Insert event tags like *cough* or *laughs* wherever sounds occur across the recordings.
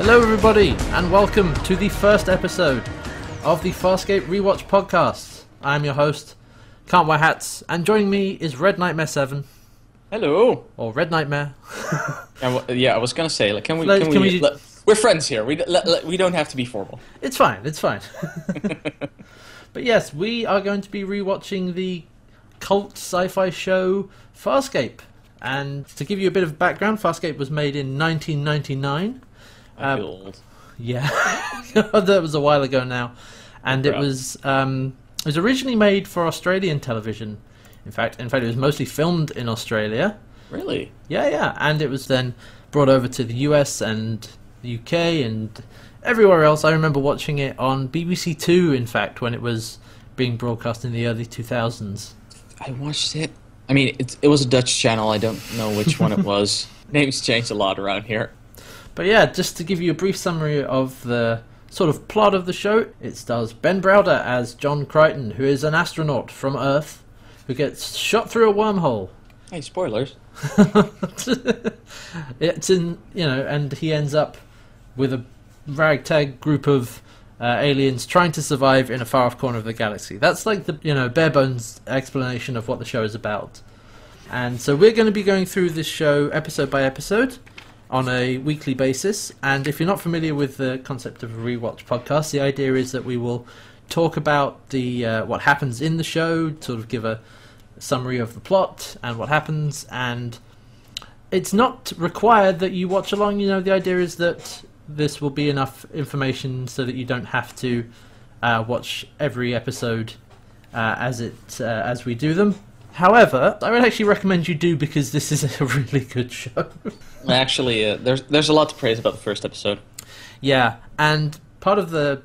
Hello, everybody, and welcome to the first episode of the Farscape Rewatch podcast. I'm your host, Can't Wear Hats, and joining me is Red Nightmare 7, Hello. or Red Nightmare. *laughs* Yeah, well, yeah, I was gonna say, like, can we? Like, can, can we? we- let- we're friends here. We let, let- we don't have to be formal. It's fine, it's fine. *laughs* *laughs* but yes, we are going to be rewatching the cult sci fi show Farscape. And to give you a bit of background, Farscape was made in 1999. I Um, old. Yeah, *laughs* that was a while ago now, and it was um, it was originally made for Australian television. In fact, in fact, it was mostly filmed in Australia. Really? Yeah, yeah, and it was then brought over to the US and the UK and everywhere else. I remember watching it on BBC Two. In fact, when it was being broadcast in the early 2000s. I watched it. I mean, it, it was a Dutch channel. I don't know which one it *laughs* was. Names changed a lot around here. But yeah, just to give you a brief summary of the sort of plot of the show, it stars Ben Browder as John Crichton, who is an astronaut from Earth who gets shot through a wormhole. Hey, spoilers. *laughs* it's in, you know, and he ends up with a ragtag group of uh, aliens trying to survive in a far off corner of the galaxy. That's like the, you know, bare bones explanation of what the show is about. And so we're going to be going through this show episode by episode on a weekly basis. And if you're not familiar with the concept of a rewatch podcast, the idea is that we will talk about the uh, what happens in the show, sort of give a summary of the plot and what happens, and it's not required that you watch along. You know, the idea is that this will be enough information so that you don't have to uh, watch every episode uh, as it uh, as we do them. However, I would actually recommend you do because this is a *laughs* really good show. Actually, uh, there's there's a lot to praise about the first episode. yeah, and part of the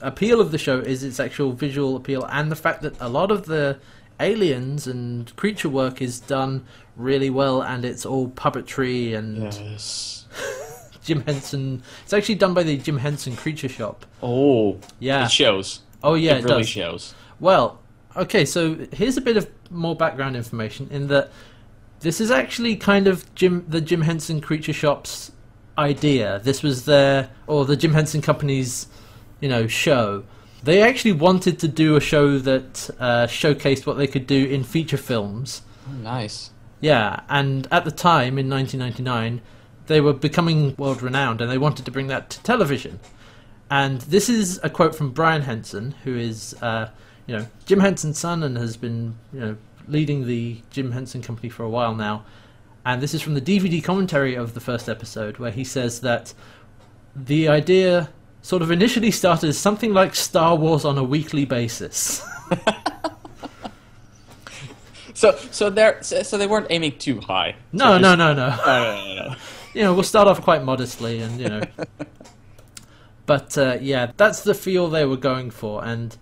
appeal of the show is its actual visual appeal and the fact that a lot of the aliens and creature work is done really well and it's all puppetry and Yes. *laughs* Jim Henson. It's actually done by the Jim Henson Creature Shop. Oh, Yeah. it shows. Oh yeah, it it, really does. shows. Well, okay. So here's a bit of more background information in that this is actually kind of Jim the Jim Henson Creature Shop's idea. This was their or the Jim Henson Company's, you know, show. They actually wanted to do a show that uh, showcased what they could do in feature films. Oh, nice. Yeah, and at the time in 1999, they were becoming world renowned and they wanted to bring that to television. And this is a quote from Brian Henson, who is, uh, you know, Jim Henson's son and has been, you know, leading the Jim Henson Company for a while now. And this is from the DVD commentary of the first episode, where he says that the idea sort of initially started as something like Star Wars on a weekly basis. *laughs* So so they're so, so they weren't aiming too high. no, So no, no. No, no, no, no. you know, we'll start off quite modestly, and you know, *laughs* but uh, yeah, that's the feel they were going for, and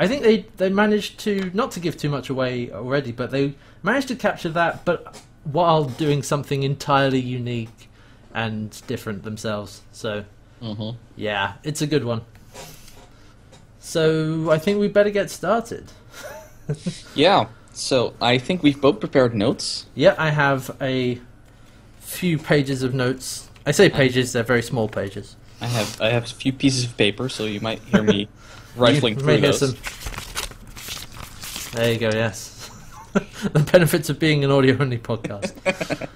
I think they they managed to not to give too much away already, but they managed to capture that, but while doing something entirely unique and different themselves. So Mhm. yeah, it's a good one. So I think we better get started. *laughs* Yeah. So I think we've both prepared notes. Yeah, I have a few pages of notes. I say pages; they're very small pages. I have I have a few pieces of paper, so you might hear me *laughs* rifling You through those. some- There you go. Yes, *laughs* the benefits of being an audio-only podcast. *laughs*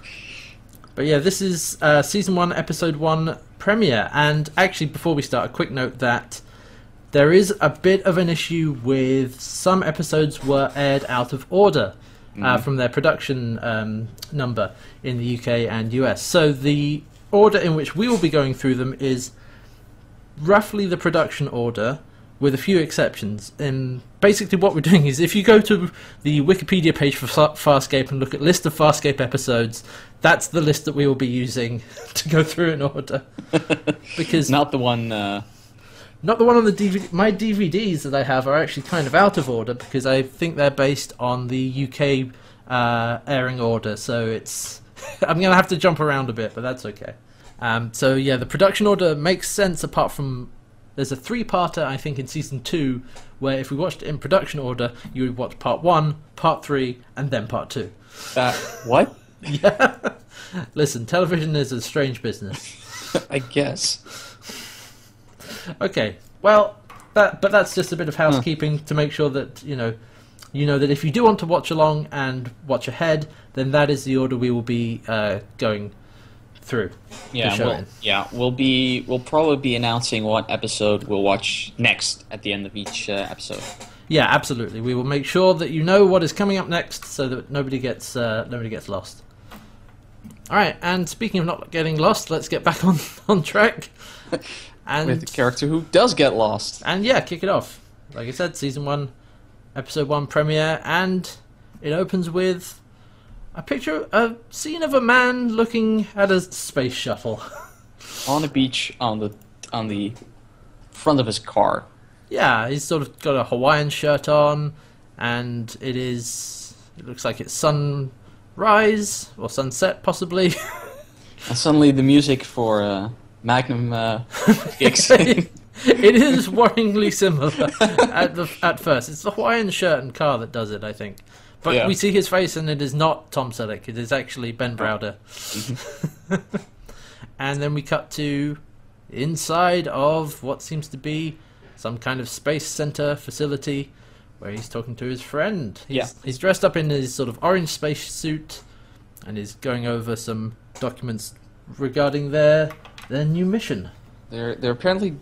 but yeah, this is uh, season one, episode one premiere. And actually, before we start, a quick note that there is a bit of an issue with some episodes were aired out of order. Uh, from their production um, number in the UK and US. So the order in which we will be going through them is roughly the production order, with a few exceptions. And basically, what we're doing is if you go to the Wikipedia page for Fa- Farscape and look at list of Farscape episodes, that's the list that we will be using *laughs* to go through in order. *laughs* Because Not the one. Uh, not the one on the DVD. My DVDs that I have are actually kind of out of order because I think they're based on the UK uh, airing order. So it's *laughs* I'm gonna have to jump around a bit, but that's okay. Um, so yeah, the production order makes sense apart from there's a three-parter I think in season two where if we watched it in production order, you would watch part one, part three, and then part two. uh, what? *laughs* Yeah. Listen, television is a strange business. *laughs* I guess. Okay. Well, that but that's just a bit of housekeeping to make sure that you know, you know that if you do want to watch along and watch ahead, then that is the order we will be uh, going through. Yeah, we'll, yeah, we'll be we'll probably be announcing what episode we'll watch next at the end of each uh, episode. Yeah, absolutely. We will make sure that you know what is coming up next, so that nobody gets uh, nobody gets lost. All right. And speaking of not getting lost, let's get back *laughs* on on track. *laughs* And With a character who does get lost. And yeah, kick it off. Like I said, season one, episode one premiere, and it opens with a picture, a scene of a man looking at a space shuttle. *laughs* on a beach on the on the front of his car. yeah, he's sort of got a Hawaiian shirt on, and it is. It looks like it's sunrise or sunset, possibly. *laughs* And suddenly the music for uh, Magnum uh, *laughs* kicks in. it is worryingly similar at the at first. It's the Hawaiian shirt and car that does it, I think. But Yeah. we see his face, and it is not Tom Selleck. It is actually Ben Browder. *laughs* and then we cut to inside of what seems to be some kind of space center facility, where he's talking to his friend. He's, Yeah. he's dressed up in his sort of orange space suit, and is going over some documents regarding their their new mission. They're they're apparently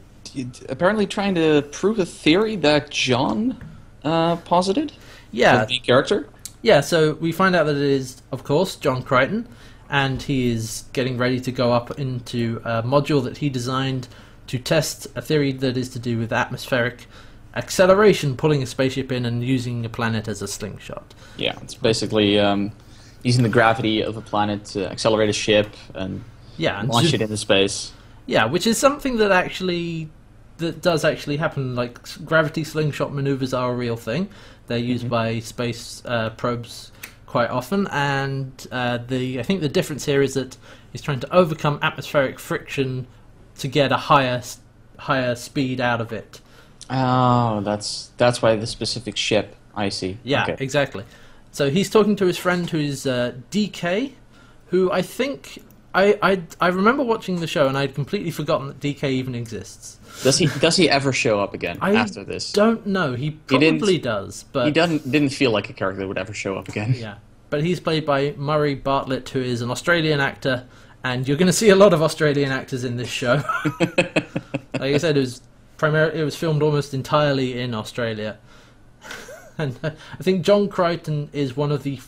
apparently trying to prove a theory that John uh, posited. Yeah, the character. Yeah, so we find out that it is, of course, John Crichton, and he is getting ready to go up into a module that he designed to test a theory that is to do with atmospheric acceleration, pulling a spaceship in and using a planet as a slingshot. Yeah, it's basically um, using the gravity of a planet to accelerate a ship and Yeah, and launch zo- it into space. yeah, which is something that actually that does actually happen. Like gravity slingshot maneuvers are a real thing. They're used by space uh, probes quite often, and uh, the I think the difference here is that he's trying to overcome atmospheric friction to get a higher higher speed out of it. Oh, that's that's why the specific ship. I see. Yeah, Okay. exactly. So he's talking to his friend who's uh, DK, who I think I, I I remember watching the show and I'd completely forgotten that DK even exists. Does he does he ever show up again I after this? I don't know. He probably does, but he doesn't didn't feel like a character that would ever show up again. *laughs* yeah. But he's played by Murray Bartlett, who is an Australian actor, and you're going to see a lot of Australian actors in this show. *laughs* like I said, it was primarily it was filmed almost entirely in Australia, *laughs* and uh, I think John Crichton is one of the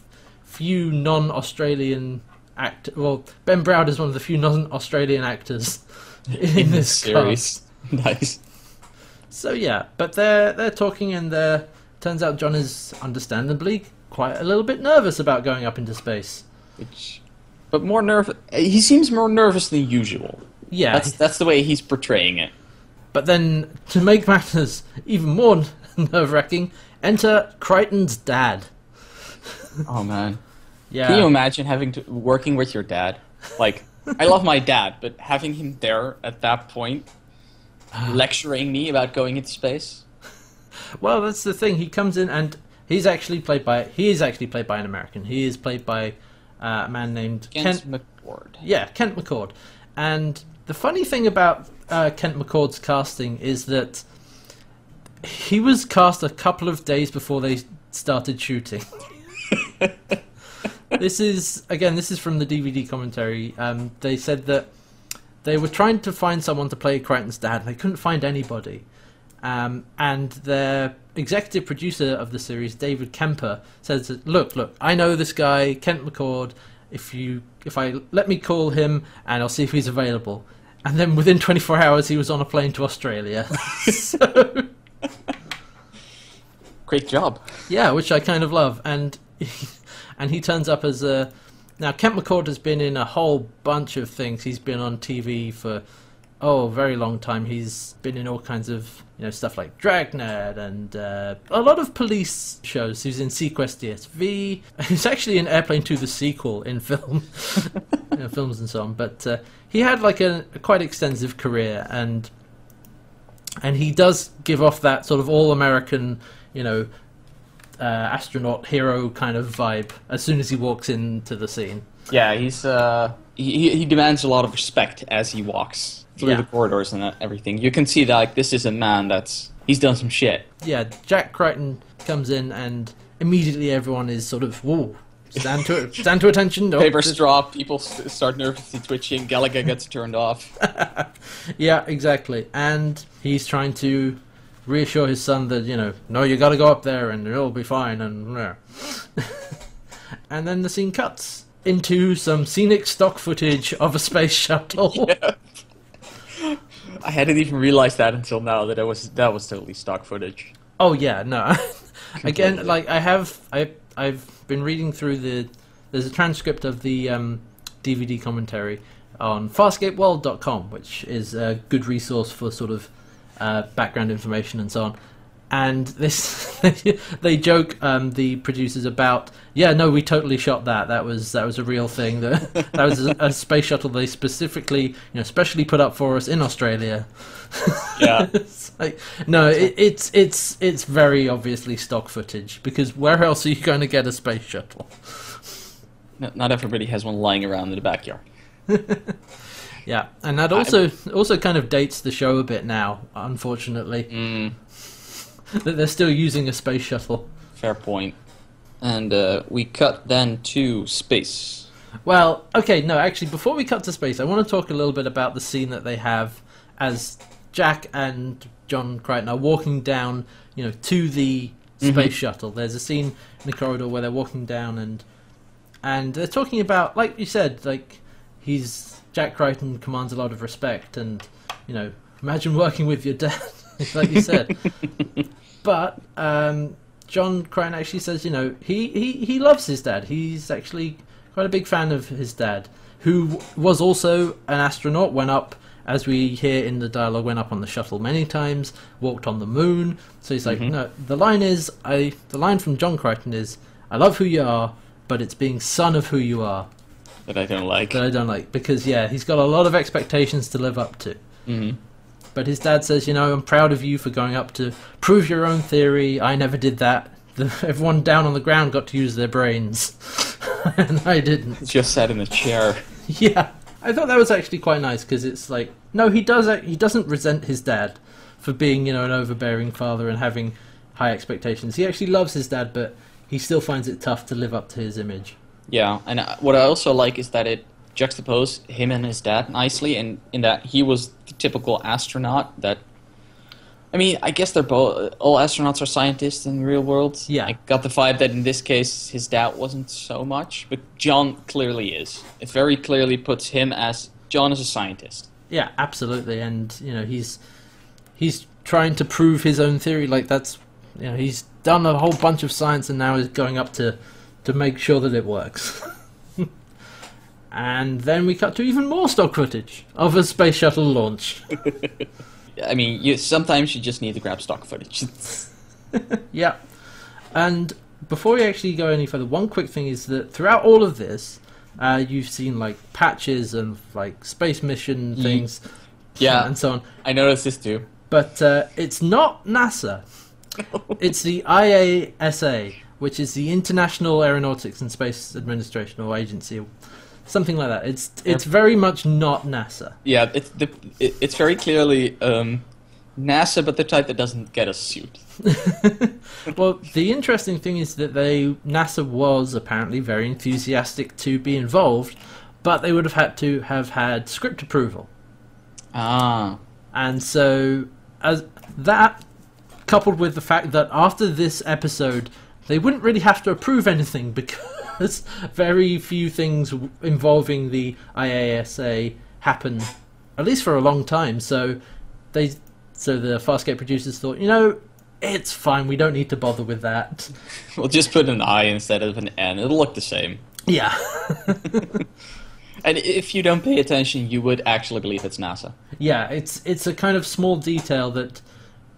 few non-Australian act. Well, Ben Browder is one of the few non-Australian actors in, in this series. cast. *laughs* nice. So yeah, but they're they're talking, and they're turns out John is understandably quite a little bit nervous about going up into space. Which, but more nervous. He seems more nervous than usual. Yeah, That's that's the way he's portraying it. but then to make matters even more *laughs* nerve wracking, enter Crichton's dad. *laughs* Oh man. Yeah, Can you imagine having to working with your dad? Like, I love my dad, but having him there at that point, *sighs* lecturing me about going into space. well, that's the thing. He comes in, and he's actually played by he is actually played by an American. He is played by uh, a man named Kent Kent. McCord. Yeah, Kent McCord. And the funny thing about uh, Kent McCord's casting is that he was cast a couple of days before they started shooting. *laughs* this is again, this is from the DVD commentary. Um, they said that they were trying to find someone to play Crichton's dad. and They couldn't find anybody, um, and their executive producer of the series, David Kemper, says, "Look, look, I know this guy, Kent McCord. If you, if I let me call him, and I'll see if he's available." And then within 24 hours, he was on a plane to Australia. *laughs* so, Great job. yeah, which I kind of love, and *laughs* and he turns up as a. Now Kent McCord has been in a whole bunch of things. He's been on TV for oh a very long time. He's been in all kinds of you know stuff like Dragnet and uh, a lot of police shows. He was in seaQuest DSV. *laughs* He's actually in Airplane 2 the sequel in film, *laughs* you know, films and so on. But uh, he had like a, a quite extensive career and and he does give off that sort of all American, you know, uh, astronaut hero kind of vibe as soon as he walks into the scene. Yeah, he's uh he, he demands a lot of respect as he walks through Yeah. the corridors and everything. You can see that like this is a man that's he's done some shit. Yeah, Jack Crichton comes in and immediately everyone is sort of, whoa, stand to *laughs* stand to attention. Oh, Papers this- drop, people start nervously twitching. Gallagher gets turned off. *laughs* Yeah, exactly. And he's trying to reassure his son that, you know, no, you gotta go up there and it'll be fine and *laughs* and then the scene cuts into some scenic stock footage of a space shuttle. *laughs* I hadn't even realized that until now that it was that was totally stock footage. Oh yeah, no. *laughs* Again, like I have, I I've been reading through the. There's a transcript of the um, DVD commentary on FarscapeWorld.com, which is a good resource for sort of uh, background information and so on. And this, *laughs* they joke um, the producers about, yeah, no, we totally shot that. That was that was a real thing. *laughs* That that was a, a space shuttle they specifically, you know, specially put up for us in Australia. *laughs* Yeah. it's like no, it, it's it's it's very obviously stock footage because where else are you going to get a space shuttle? Not everybody has one lying around in the backyard. Yeah, and that also also kind of dates the show a bit now. Unfortunately, Mm, *laughs* that they're still using a space shuttle. fair point. And uh, we cut then to space. Well, okay, no, actually, before we cut to space, I want to talk a little bit about the scene that they have as Jack and John Crichton are walking down, you know, to the space shuttle. There's a scene in the corridor where they're walking down and and they're talking about, like you said, like he's Jack Crichton commands a lot of respect, and you know, imagine working with your dad, *laughs* like you said. *laughs* but um, John Crichton actually says, you know, he, he, he loves his dad. He's actually quite a big fan of his dad, who was also an astronaut, went up, as we hear in the dialogue, went up on the shuttle many times, walked on the moon. So he's like, no, the line is, I, the line from John Crichton is, I love who you are, but it's being son of who you are That I don't like. that I don't like. Because, yeah, he's got a lot of expectations to live up to. hmm But his dad says, you know, I'm proud of you for going up to prove your own theory. I never did that. *laughs* The, everyone down on the ground got to use their brains, *laughs* and I didn't. Just sat in a chair. *laughs* Yeah, I thought that was actually quite nice because it's like, no, he does. He doesn't resent his dad for being, you know, an overbearing father and having high expectations. He actually loves his dad, but he still finds it tough to live up to his image. Yeah, and uh, what I also like is that it juxtaposed him and his dad nicely, and in that he was the typical astronaut that. I mean, I guess they're both. All astronauts are scientists in the real world. Yeah. I got the vibe that in this case his dad wasn't so much, but John clearly is. It very clearly puts him as John is a scientist. Yeah, absolutely, and you know he's he's trying to prove his own theory. Like that's you know he's done a whole bunch of science and now is going up to to make sure that it works. *laughs* and then we cut to even more stock footage of a space shuttle launch. *laughs* I mean, you, sometimes you just need to grab stock footage. *laughs* yeah, and before we actually go any further, one quick thing is that throughout all of this, uh, you've seen like patches and like space mission things, yeah, and so on. I noticed this too. But uh, it's not NASA. It's the IASA, which is the International Aeronautics and Space Administration or agency, something like that. It's it's very much not NASA. Yeah, it's the, it, it's very clearly um, NASA, but the type that doesn't get a suit. *laughs* Well, the interesting thing is that they NASA was apparently very enthusiastic to be involved, but they would have had to have had script approval. Ah, And so, as that coupled with the fact that after this episode, they wouldn't really have to approve anything because *laughs* very few things involving the IASA happen, at least for a long time. So they, so the Farscape producers thought, you know, it's fine. We don't need to bother with that. *laughs* we'll just put an I instead of an N. It'll look the same. Yeah, *laughs* And if you don't pay attention, you would actually believe it's NASA. yeah. It's it's a kind of small detail that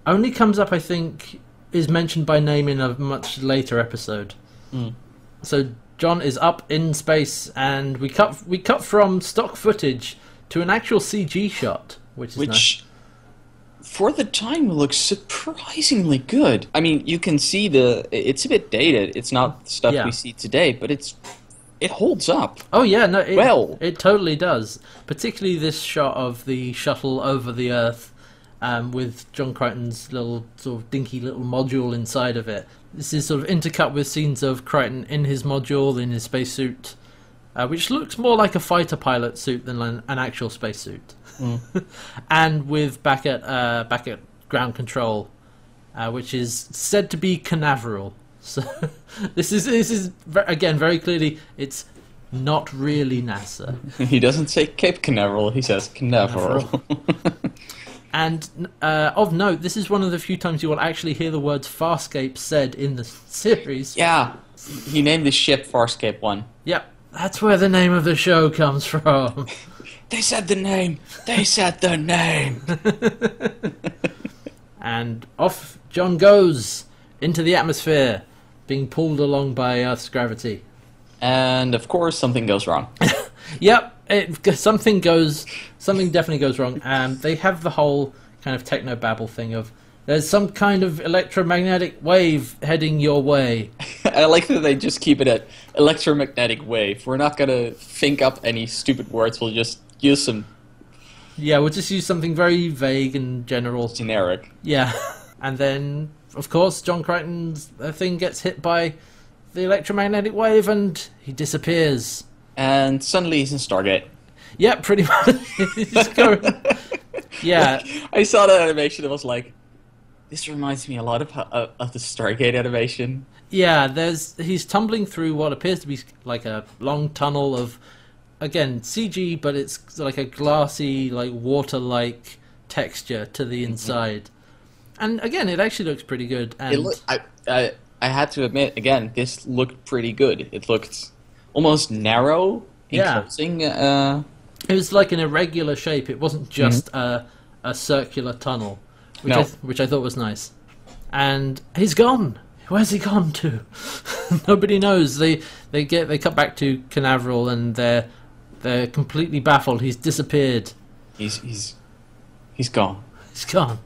only comes up, I think, is mentioned by name in a much later episode. Mm. So John is up in space, and we cut we cut from stock footage to an actual CG shot, which is Which, nice. for the time, looks surprisingly good. I mean, you can see the. It's a bit dated. It's not stuff Yeah. we see today, but it's it holds up. Oh yeah, no, it, Well. it totally does. Particularly this shot of the shuttle over the Earth, um, with John Crichton's little sort of dinky little module inside of it. This is sort of intercut with scenes of Crichton in his module in his spacesuit, uh, which looks more like a fighter pilot suit than an, an actual spacesuit. *laughs* and with back at uh, back at ground control, uh, which is said to be Canaveral. *laughs* So this is this is again very clearly it's not really NASA. *laughs* he doesn't say Cape Canaveral, he says Canaveral. And uh, of note, this is one of the few times you will actually hear the words Farscape said in the series. yeah, he named the ship Farscape 1. Yep, that's where the name of the show comes from. *laughs* They said the name! They said the name! *laughs* and off John goes into the atmosphere, being pulled along by Earth's gravity. and of course, something goes wrong. *laughs* Yep, it, something goes, something definitely goes wrong. and they have the whole kind of techno babble thing of there's some kind of electromagnetic wave heading your way. *laughs* I like that they just keep it at electromagnetic wave. We're not gonna think up any stupid words, we'll just use some Yeah, we'll just use something very vague and general. generic. Yeah, *laughs* and then of course John Crichton's uh, thing gets hit by the electromagnetic wave and he disappears. And suddenly he's in Stargate. Yeah, pretty *laughs* much. Going. *laughs* Yeah, I saw that animation and was like, this reminds me a lot of, uh, of the Stargate animation. yeah. There's he's tumbling through what appears to be like a long tunnel of, again CG, but it's like a glassy, like water-like texture to the inside. And again, it actually looks pretty good. And It look, I, I, I had to admit, again, this looked pretty good. It looked almost narrow, Yeah. enclosing. Uh, It was like an irregular shape. It wasn't just a a circular tunnel, which No. I th- which I thought was nice. And he's gone. Where's he gone to? *laughs* Nobody knows. They they get they cut back to Canaveral and they're they're completely baffled. He's disappeared. he's he's he's gone. He's gone.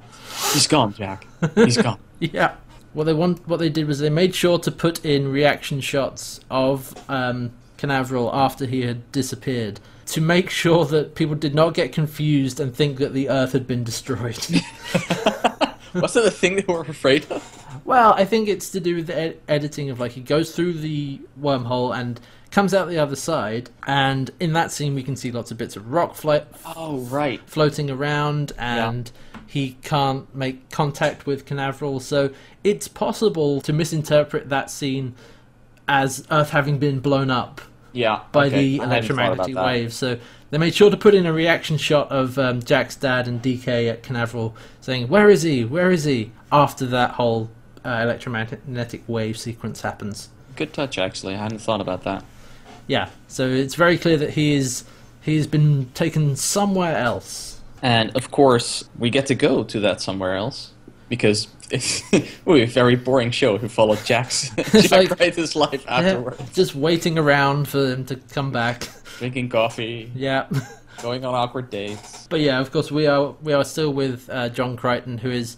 He's gone, Jack. *laughs* He's gone. Yeah. What they want, what they did was they made sure to put in reaction shots of um, Canaveral after he had disappeared to make sure that people did not get confused and think that the Earth had been destroyed. *laughs* *laughs* Was that the thing they were afraid of? well, I think it's to do with the ed- editing of like he goes through the wormhole and comes out the other side, and in that scene we can see lots of bits of rock fly- Oh, right. floating around and he can't make contact with Canaveral. So it's possible to misinterpret that scene as Earth having been blown up Yeah. by okay. the I hadn't thought electromagnetic wave. So they made sure to put in a reaction shot of um, Jack's dad and DK at Canaveral saying, Where is he? Where is he? After that whole uh, electromagnetic wave sequence happens. Good touch, actually. I hadn't thought about that. Yeah, so it's very clear that he is he's been taken somewhere else. And of course, we get to go to that somewhere else because *laughs* it's a very boring show who followed Jack's *laughs* Jack like- Ryder's life afterward, just waiting around for him to come back. drinking coffee, Yeah. *laughs* going on awkward dates. But yeah, of course we are we are still with uh, John Crichton, who is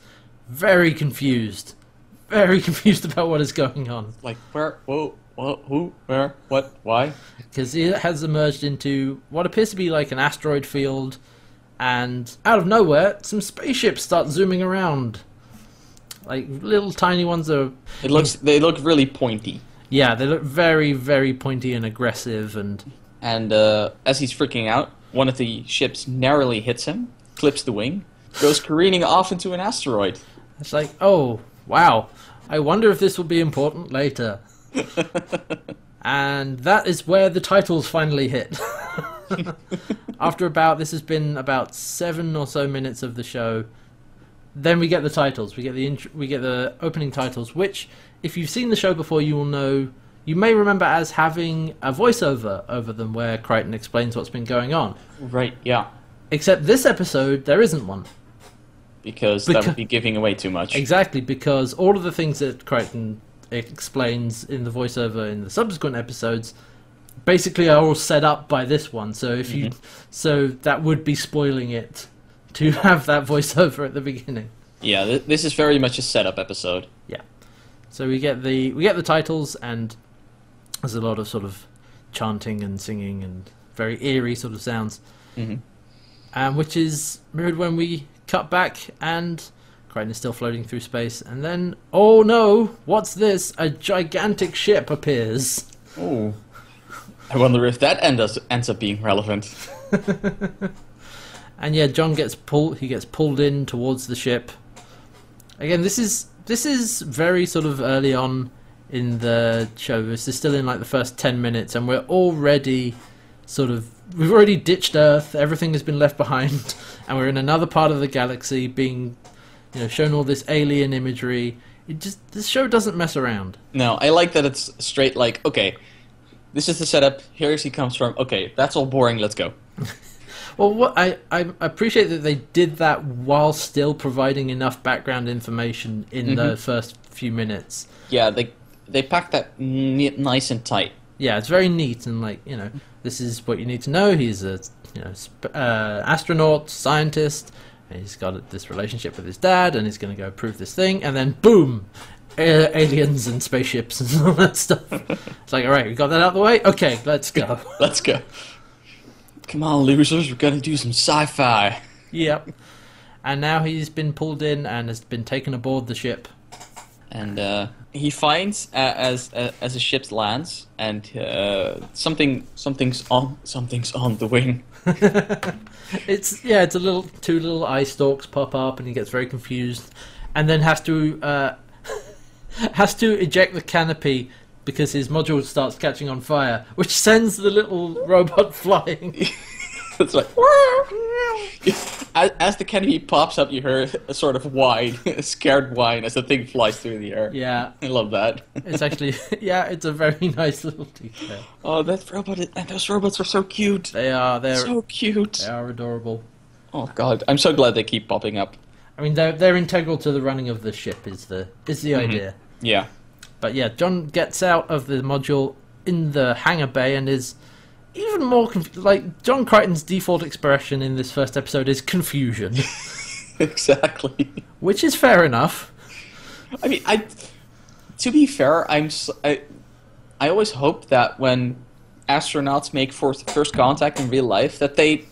very confused, very confused about what is going on Like where? Whoa? Who? Where? What? Why? because it has emerged into what appears to be like an asteroid field, and out of nowhere, some spaceships start zooming around, like little tiny ones. That are It looks. They look really pointy. yeah, they look very very pointy and aggressive, and And uh, as he's freaking out, one of the ships narrowly hits him, clips the wing, goes careening off into an asteroid. it's like oh wow, I wonder if this will be important later. *laughs* and that is where the titles finally hit. *laughs* *laughs* After about this has been about seven or so minutes of the show, then we get the titles. We get the int- we get the opening titles, which, if you've seen the show before, you will know. You may remember as having a voiceover over them, where Crichton explains what's been going on. Right. Yeah. Except this episode, there isn't one. Because that would be giving away too much. Exactly, because all of the things that Crichton explains in the voiceover in the subsequent episodes basically are all set up by this one. So if you mm-hmm. so that would be spoiling it to *laughs* have that voiceover at the beginning. Yeah. Th- this is very much a setup episode. Yeah. So we get the we get the titles and there's a lot of sort of chanting and singing and very eerie sort of sounds. Mhm. Um, which is mirrored when we cut back and Crichton is still floating through space. And then, oh no, what's this? A gigantic ship appears. Oh. I wonder if that end us, ends up being relevant. *laughs* And yeah, John gets pulled. He gets pulled in towards the ship. Again, this is this is very sort of early on in the show. This is still in like the first ten minutes, and we're already sort of we've already ditched Earth. Everything has been left behind, *laughs* and we're in another part of the galaxy, being you know shown all this alien imagery. It just this show doesn't mess around. No, I like that it's straight like, okay, this is the setup, here's he comes from, okay, that's all boring, let's go. *laughs* Well, what I, I appreciate that they did that while still providing enough background information in the first few minutes. Yeah, they they packed that n- nice and tight. Yeah, it's very neat and like you know, this is what you need to know. He's a you know sp- uh, astronaut, scientist. And he's got this relationship with his dad, and he's going to go prove this thing. And then boom, aliens and spaceships and *laughs* all that stuff. it's like, all right, we got that out of the way. Okay, let's go. *laughs* Let's go. Come on, losers, we're gonna do some sci-fi. yep. And now he's been pulled in and has been taken aboard the ship. And uh, he finds uh, as uh, as the ship lands, and uh, something something's on something's on the wing. *laughs* It's yeah, it's a little two little eye stalks pop up, and he gets very confused, and then has to uh, *laughs* has to eject the canopy because his module starts catching on fire, which sends the little robot *laughs* flying. *laughs* it's like *laughs* as, as the canopy pops up, you hear a sort of whine, a scared whine as the thing flies through the air. yeah, I love that. it's actually yeah, it's a very nice little detail. Oh, that robot! is- And those robots are so cute. They are they're So cute. they are adorable. Oh God, I'm so glad they keep popping up. I mean, they're they're integral to the running of the ship. Is the is the mm-hmm. idea. Yeah. But yeah, John gets out of the module in the hangar bay and is even more conf- like John Crichton's default expression in this first episode is confusion, *laughs* exactly. which is fair enough. I mean, I. To be fair, I'm. I always hope that when astronauts make first first contact in real life, that they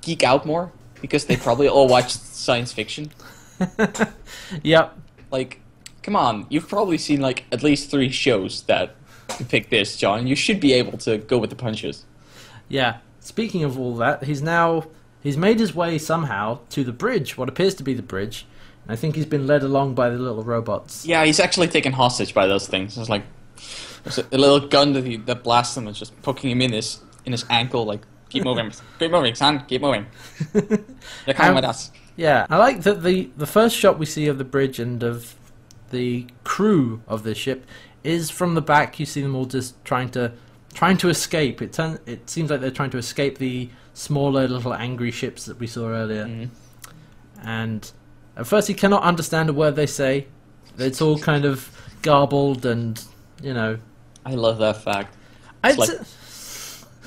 geek out more because they probably all watched *laughs* science fiction. Yep. Like, come on, you've probably seen like at least three shows that depict this, John. You should be able to go with the punches. Yeah. Speaking of all that, he's now he's made his way somehow to the bridge, what appears to be the bridge. I think he's been led along by the little robots. Yeah, he's actually taken hostage by those things. It's like there's a, a little gun that, he, that blasts him and just poking him in his in his ankle. Like, keep moving, *laughs* keep moving, son, keep moving. *laughs* They're coming Um, with us. Yeah, I like that the the first shot we see of the bridge and of the crew of the ship is from the back. You see them all just trying to trying to escape. It turn, it seems like they're trying to escape the smaller little angry ships that we saw earlier. Mhm. And at first, he cannot understand a word they say. It's all kind of garbled and you know. I love that fact. I'd like-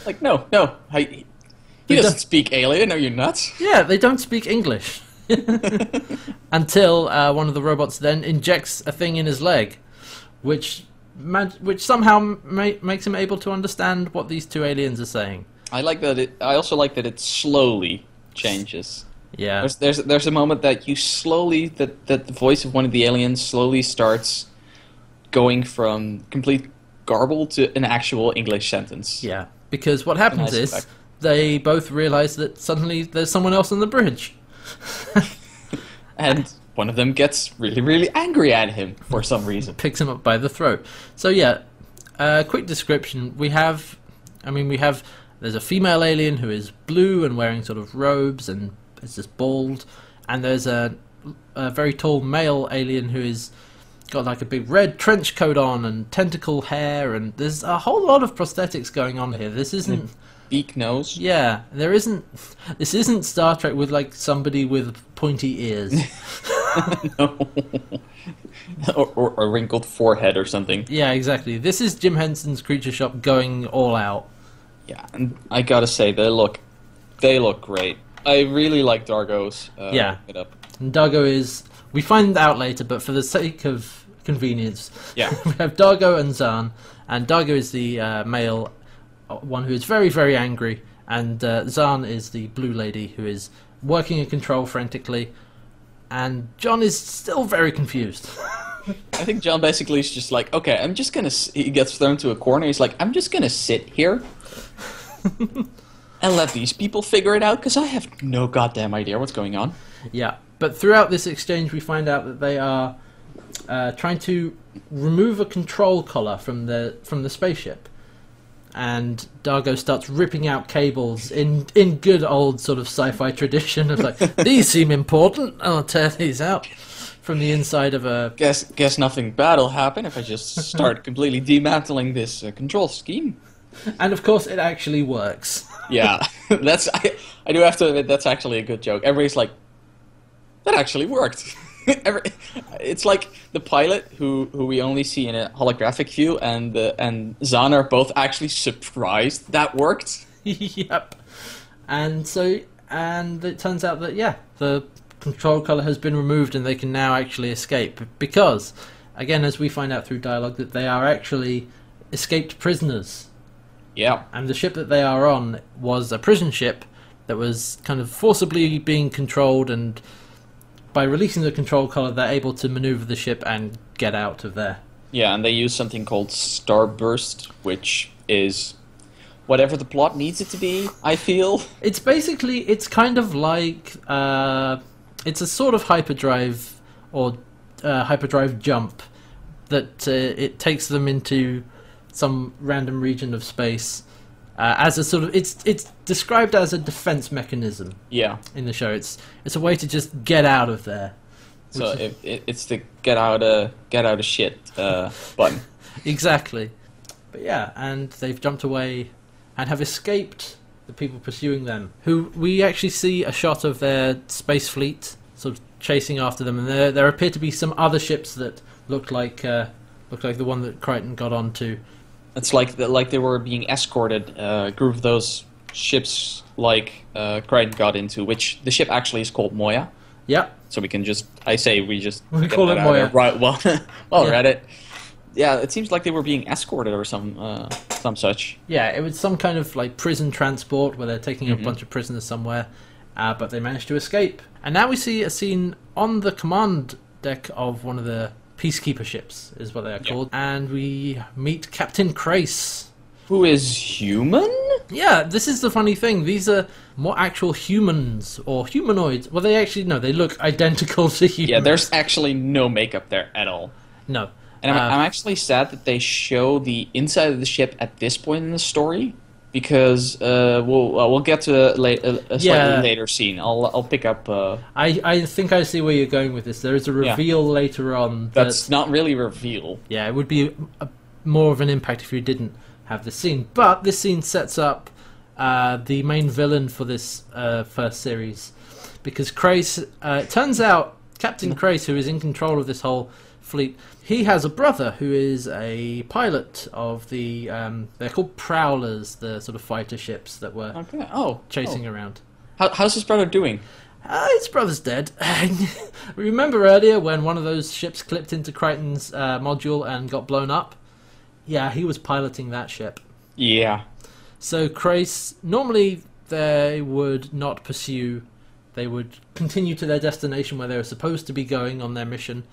Like, no, no, I, he He doesn't speak alien. Are you nuts? Yeah, they don't speak English. *laughs* Until uh, one of the robots then injects a thing in his leg, which mag- which somehow ma- makes him able to understand what these two aliens are saying. I like that. It, I also like that it slowly changes. Yeah, There's, there's there's a moment that you slowly that that the voice of one of the aliens slowly starts going from complete garble to an actual English sentence. yeah. Because what happens Nice is effect. they both realize that suddenly there's someone else on the bridge. *laughs* And one of them gets really really angry at him for some reason. picks him up by the throat. So yeah, uh, quick description. We have, I mean, we have. There's a female alien who is blue and wearing sort of robes and is just bald, and there's a, a very tall male alien who is got like a big red trench coat on and tentacle hair, and there's a whole lot of prosthetics going on here. This isn't. Beak nose. Yeah, there isn't. This isn't Star Trek with like somebody with pointy ears. *laughs* no. or, or a wrinkled forehead or something. yeah, exactly. This is Jim Henson's Creature Shop going all out. Yeah, and I gotta say they look, they look great. I really like Dargo's. Uh, Yeah. It up. And Dargo is. We find out later, but for the sake of convenience, Yeah. *laughs* we have Dargo and Zhaan. And Dargo is the uh, male one who is very, very angry, and uh, Zhaan is the blue lady who is working in control frantically, and John is still very confused. *laughs* I think John basically is just like, okay, I'm just gonna. He gets thrown to a corner. He's like, I'm just gonna sit here *laughs* and let these people figure it out because I have no goddamn idea what's going on. Yeah, but throughout this exchange, we find out that they are uh, trying to remove a control collar from the from the spaceship, and Dargo starts ripping out cables in in good old sort of sci-fi tradition of like *laughs* these seem important. I'll tear these out from the inside of a. Guess guess nothing bad will happen if I just start *laughs* completely dismantling this uh, control scheme. And of course, it actually works. *laughs* Yeah, that's I, I do have to admit that's actually a good joke. Everybody's like, that actually worked. *laughs* Every, it's like the pilot who, who we only see in a holographic view, and uh, and Zhaan are both actually surprised that worked. *laughs* yep. And so, and it turns out that yeah, the control color has been removed, and they can now actually escape because, again, as we find out through dialogue, that they are actually escaped prisoners, Yeah, and the ship that they are on was a prison ship that was kind of forcibly being controlled, and by releasing the control collar, they're able to maneuver the ship and get out of there. yeah, and they use something called Starburst, which is whatever the plot needs it to be. I feel. *laughs* It's basically it's kind of like uh, it's a sort of hyperdrive or uh, hyperdrive jump that uh, it takes them into some random region of space uh, as a sort of it's it's described as a defense mechanism Yeah. in the show. It's it's a way to just get out of there. So it, it, it's the get out of get out of shit uh, *laughs* button. Exactly. But yeah, and they've jumped away and have escaped the people pursuing them. Who we actually see a shot of their space fleet sort of chasing after them, and there there appear to be some other ships that look like uh, look like the one that Crichton got onto. It's like the, like they were being escorted. Uh, a group of those ships, like uh, Crichton got into, which the ship actually is called Moya. Yep. So we can just, I say we just We call it out of there. Moya. Right. Well, *laughs* well, Yeah. Reddit. Yeah, it seems like they were being escorted or some uh, some such. Yeah, it was some kind of like prison transport where they're taking Mhm. a bunch of prisoners somewhere, uh, but they managed to escape. And now we see a scene on the command deck of one of the peacekeeper ships, is what they are Yeah. called, and we meet Captain Crais. Who is human? Yeah, this is the funny thing. These are more actual humans or humanoids. Well, they actually no, they look identical to humans. Yeah, there's actually no makeup there at all. no. And I'm, Uh, I'm actually sad that they show the inside of the ship at this point in the story because uh, we'll uh, we'll get to a, la- a, a slightly Yeah. later scene. I'll I'll pick up. Uh, I I think I see where you're going with this. There is a Yeah. reveal later on that that's not really reveal. yeah, it would be a, more of an impact if you didn't have this scene. But this scene sets up uh, the main villain for this uh, first series because Crais. Uh, it turns out Captain Crais, who is in control of this whole fleet, he has a brother who is a pilot of the. Um, they're called prowlers, the sort of fighter ships that were Okay. Oh, chasing oh. around. How, how's his brother doing? Uh, his brother's dead. *laughs* Remember earlier when one of those ships clipped into Crichton's uh, module and got blown up? Yeah, he was piloting that ship. Yeah. So Crais, normally they would not pursue. They would continue to their destination where they were supposed to be going on their mission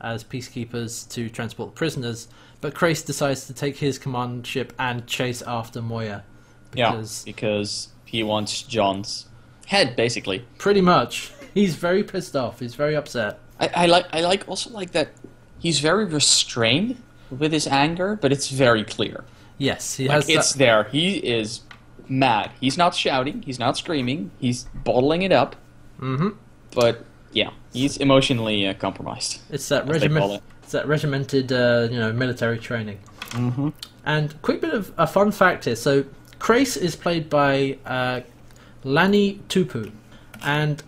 as peacekeepers to transport prisoners. But Crais decides to take his command ship and chase after Moya. Because Yeah. Because he wants John's head, basically. pretty much, he's very pissed off. He's very upset. I, I like I like also like that he's very restrained with his anger, but it's very clear. Yes, he Like has it's that. there. He is mad. He's not shouting. He's not screaming. He's bottling it up. hmm But yeah, he's emotionally uh, compromised. It's that as they call regiment. it. It's that regimented, uh, you know, military training. Mm-hmm. And quick bit of a fun fact here. So, Crais is played by uh, Lani Tupu, and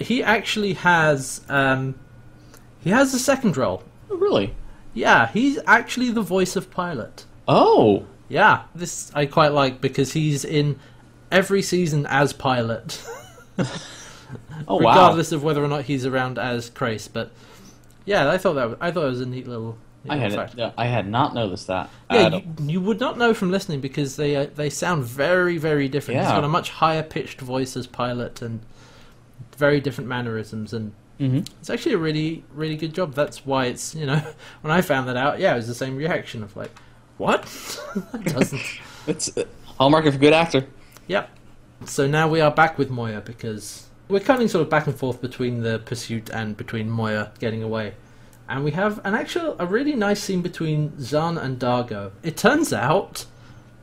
he actually has um, he has a second role. Oh, really? Yeah, he's actually the voice of Pilot. Oh, Yeah, this I quite like because he's in every season as Pilot, *laughs* *laughs* oh wow. regardless of whether or not he's around as Crais. But yeah, I thought that was, I thought it was a neat little I had fact. yeah, I had not noticed that. Yeah, you, you would not know from listening because they uh, they sound very very different. He's Yeah. got a much higher pitched voice as Pilot and very different mannerisms, and Mhm. it's actually a really really good job. That's why it's you know *laughs* when I found that out, yeah, it was the same reaction of like, what? *laughs* that doesn't. It's a hallmark of a good actor. Yep. So now we are back with Moya because we're cutting sort of back and forth between the pursuit and between Moya getting away. And we have an actual, a really nice scene between Zhaan and Dargo. It turns out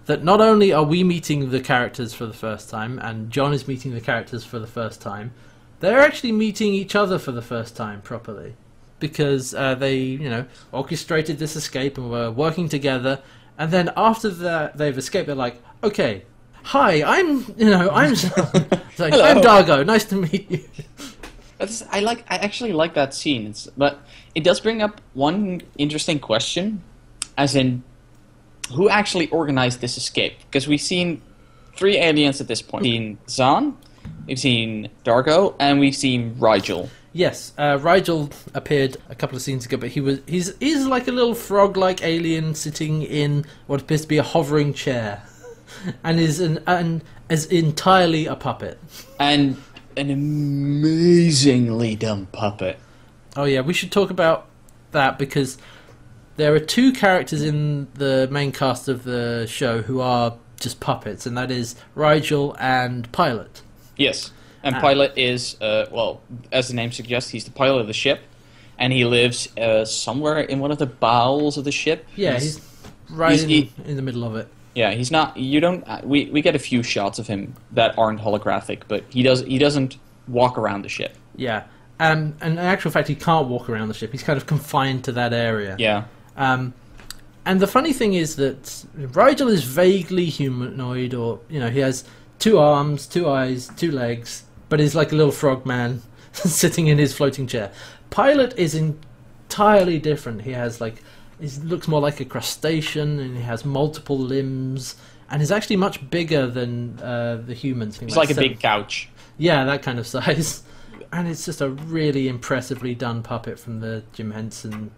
that not only are we meeting the characters for the first time, and John is meeting the characters for the first time, they're actually meeting each other for the first time properly. Because uh, they, you know, orchestrated this escape and were working together. And then after that, they've escaped. They're like, "Okay, hi, I'm, you know, I'm, *laughs* like, Hello. I'm Dargo. Nice to meet you." That's, I like. I actually like that scene. It's, but it does bring up one interesting question, as in, who actually organized this escape? Because we've seen three aliens at this point. We've seen Zhaan, we've seen Dargo, and we've seen Rygel. Yes, uh, Rygel appeared a couple of scenes ago, but he was he's he's like a little frog-like alien sitting in what appears to be a hovering chair, and is an and is entirely a puppet. and an amazingly dumb puppet. Oh yeah, we should talk about that because there are two characters in the main cast of the show who are just puppets, and that is Rygel and Pilot. Yes, and Ah. Pilot is uh, well, as the name suggests, he's the pilot of the ship, and he lives uh, somewhere in one of the bowels of the ship. Yeah, he's, right he's- in, he- in the middle of it. Yeah, he's not. You don't. uh, We we get a few shots of him that aren't holographic, but he does. He doesn't walk around the ship. Yeah, um, and in actual fact, he can't walk around the ship. He's kind of confined to that area. Yeah, Um, and the funny thing is that Rygel is vaguely humanoid, or you know, he has two arms, two eyes, two legs, but he's like a little frog man *laughs* sitting in his floating chair. Pilot is entirely different. He has like, he looks more like a crustacean, and he has multiple limbs, and is actually much bigger than uh, the humans. he's like a seven- big couch. yeah, that kind of *laughs* size. And it's just a really impressively done puppet from the Jim Henson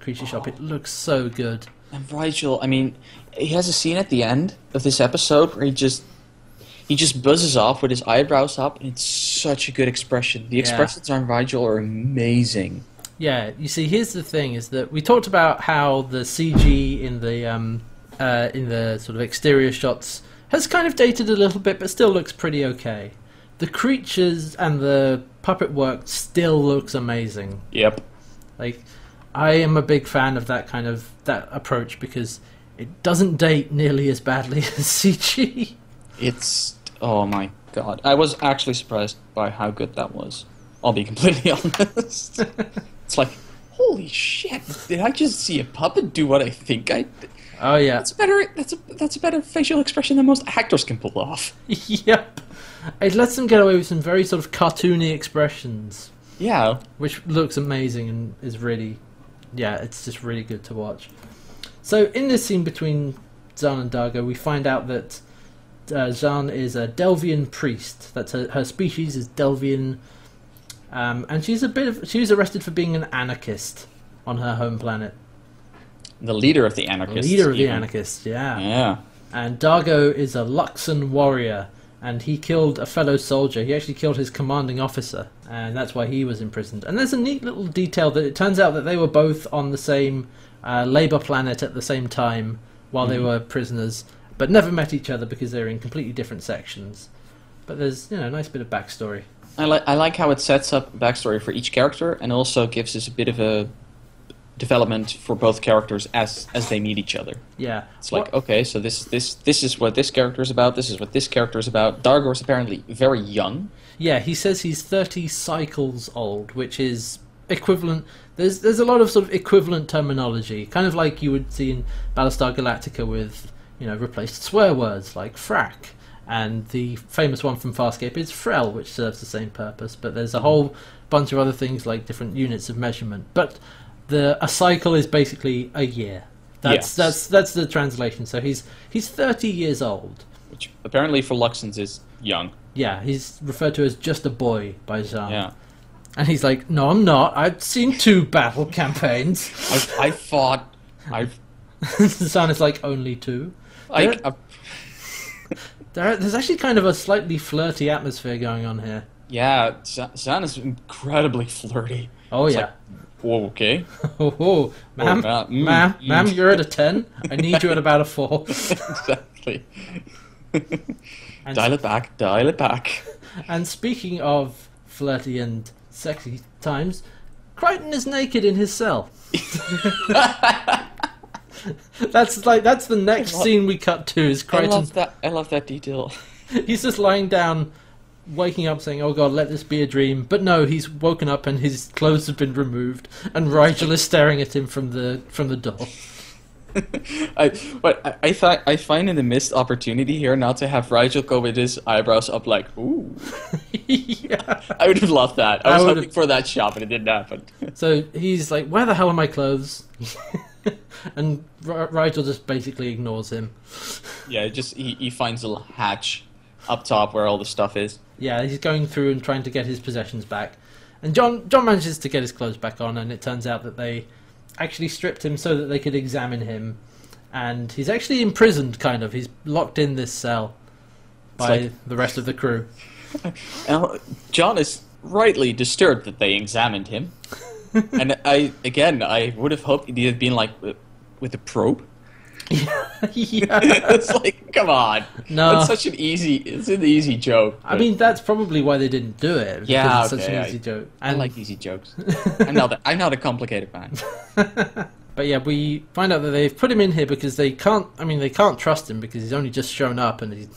Creature Shop. It looks so good. And Rygel, I mean, he has a scene at the end of this episode where he just he just buzzes off with his eyebrows up, and it's such a good expression. The Yeah. expressions on Rygel are amazing. Yeah, you see, here's the thing: is that we talked about how the CG in the um, uh, in the sort of exterior shots has kind of dated a little bit, but still looks pretty okay. The creatures and the puppet work still looks amazing. Yep. Like, I am a big fan of that kind of that approach because it doesn't date nearly as badly *laughs* as CG. It's oh my god. I was actually surprised by how good that was. I'll be completely *laughs* honest. *laughs* it's like, holy shit! Did I just see a puppet do what I think I? Did? Oh yeah, That's better. That's a that's a better facial expression than most actors can pull off. *laughs* yep. It lets them get away with some very sort of cartoony expressions, Yeah. which looks amazing and is really, yeah, it's just really good to watch. So in this scene between Zhaan and Dargo, we find out that uh, Zhaan is a Delvian priest. That's her, her species is Delvian, um, and she's a bit of she was arrested for being an anarchist on her home planet. The leader of the anarchists. Leader of the even. anarchists, yeah. Yeah. And Dargo is a Luxan warrior, and he killed a fellow soldier. He actually killed his commanding officer, and that's why he was imprisoned. And there's a neat little detail that it turns out that they were both on the same uh, labor planet at the same time while they Mhm. were prisoners, but never met each other because they were in completely different sections. But there's you know a nice bit of backstory. I like I like how it sets up backstory for each character and also gives us a bit of a development for both characters as as they meet each other. Yeah, It's like What- okay, so this this this is what this character is about. This is what this character is about. Dargo is apparently very young. Yeah, he says he's 30 cycles old, which is equivalent. There's there's a lot of sort of equivalent terminology, kind of like you would see in Battlestar Galactica with you know replaced swear words like frak, and the famous one from Farscape is frell, which serves the same purpose. But there's a whole bunch of other things like different units of measurement. But the a cycle is basically a year. That's Yes. that's that's the translation. So he's he's 30 years old. which apparently for Luxans is young. Yeah, he's referred to as just a boy by Zhaan. Yeah. And he's like, "No, I'm not. I've seen two battle *laughs* campaigns." I've, I fought. I've. *laughs* Zhaan is like, "Only two. I, There- there's actually kind of a slightly flirty atmosphere going on here. yeah, Za- Zhaan is incredibly flirty. Oh It's yeah. like, Whoa, okay. *laughs* Oh, oh, ma'am, ma- mm, ma'am, mm. ma'am, you're at a ten. I need you at about a four. *laughs* *laughs* exactly. Dial it back, dial it back. and speaking of flirty and sexy times, Crichton is naked in his cell. *laughs* that's like that's the next love- scene we cut to is I love that. I love that detail. *laughs* He's just lying down, waking up, saying, "Oh God, let this be a dream." But no, he's woken up and his clothes have been removed, and Rygel is staring at him from the from the door. *laughs* I, but I, I thought I find in the missed opportunity here not to have Rygel go with his eyebrows up like ooh. yeah. I would have loved that. I I was would've- for that shot, but it didn't happen. So he's like, "Where the hell are my clothes?" *laughs* and R- Rygel just basically ignores him. yeah, just he, he finds a little hatch up top where all the stuff is. Yeah, he's going through and trying to get his possessions back. And John John manages to get his clothes back on, and it turns out that they actually stripped him so that they could examine him. And he's actually imprisoned, kind of. He's locked in this cell by like- the rest of the crew. *laughs* Now, John is rightly disturbed that they examined him, *laughs* and I again I would have hoped he had been like with- a probe. *laughs* yeah. *laughs* it's like, come on, No. it's such an easy, it's an easy joke. I mean, that's probably why they didn't do it. Yeah, it's such okay, an I- easy joke. I like easy jokes. I'm not, a, I'm not a complicated man. But yeah, we find out that they've put him in here because they can't. I mean, they can't trust him because he's only just shown up, and he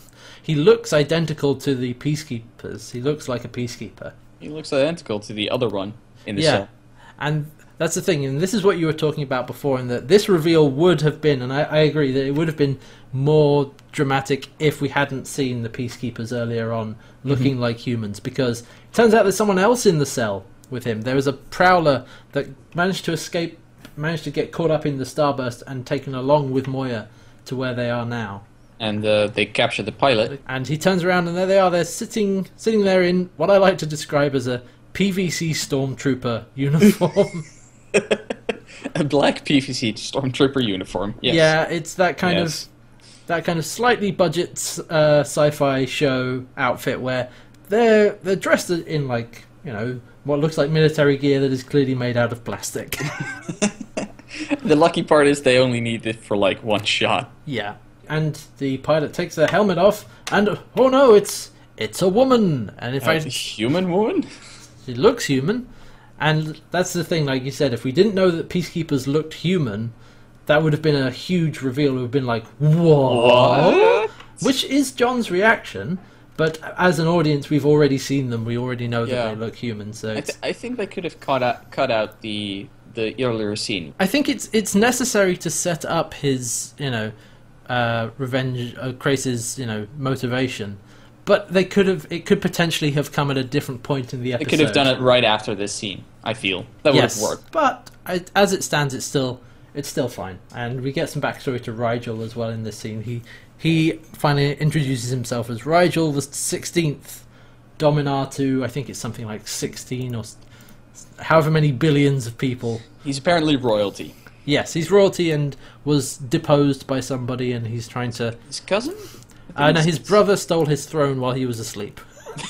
he looks identical to the peacekeepers. He looks like a peacekeeper. He looks identical to the other one in the Yeah. cell. And that's the thing, and this is what you were talking about before, and that this reveal would have been, and I, I agree that it would have been more dramatic if we hadn't seen the peacekeepers earlier on looking like humans, because it turns out there's someone else in the cell with him. There is a prowler that managed to escape, managed to get caught up in the starburst and taken along with Moya to where they are now. And uh, they capture the pilot. And he turns around, and there they are. They're sitting, sitting there in what I like to describe as a PVC stormtrooper uniform. *laughs* *laughs* a black PVC stormtrooper uniform. Yes. Yeah, it's that kind Yes. of that kind of slightly budget uh, sci-fi show outfit where they're they're dressed in like you know what looks like military gear that is clearly made out of plastic. *laughs* The lucky part is they only need it for like one shot. yeah, and the pilot takes their helmet off, and oh no, it's it's a woman, and in Uh, fact a human woman? She looks human, and that's the thing. Like you said, if we didn't know that peacekeepers looked human. That would have been a huge reveal. It would have been like, "What?" Which is John's reaction, but as an audience, we've already seen them. We already know that Yeah. they look human. So I, th- I think they could have cut out, cut out the the earlier scene. I think it's it's necessary to set up his you know uh, revenge, uh, Crais's you know motivation. But they could have it could potentially have come at a different point in the episode. They could have done it right after this scene. I feel that would yes, have worked. but I, as it stands, it's still it's still fine. And we get some backstory to Rygel as well in this scene. He he finally introduces himself as Rygel, the sixteenth Dominar to I think it's something like sixteen or however many billions of people. He's apparently royalty. Yes, he's royalty and was deposed by somebody, and he's trying to. His cousin? Uh, no, his brother stole his throne while he was asleep. *laughs*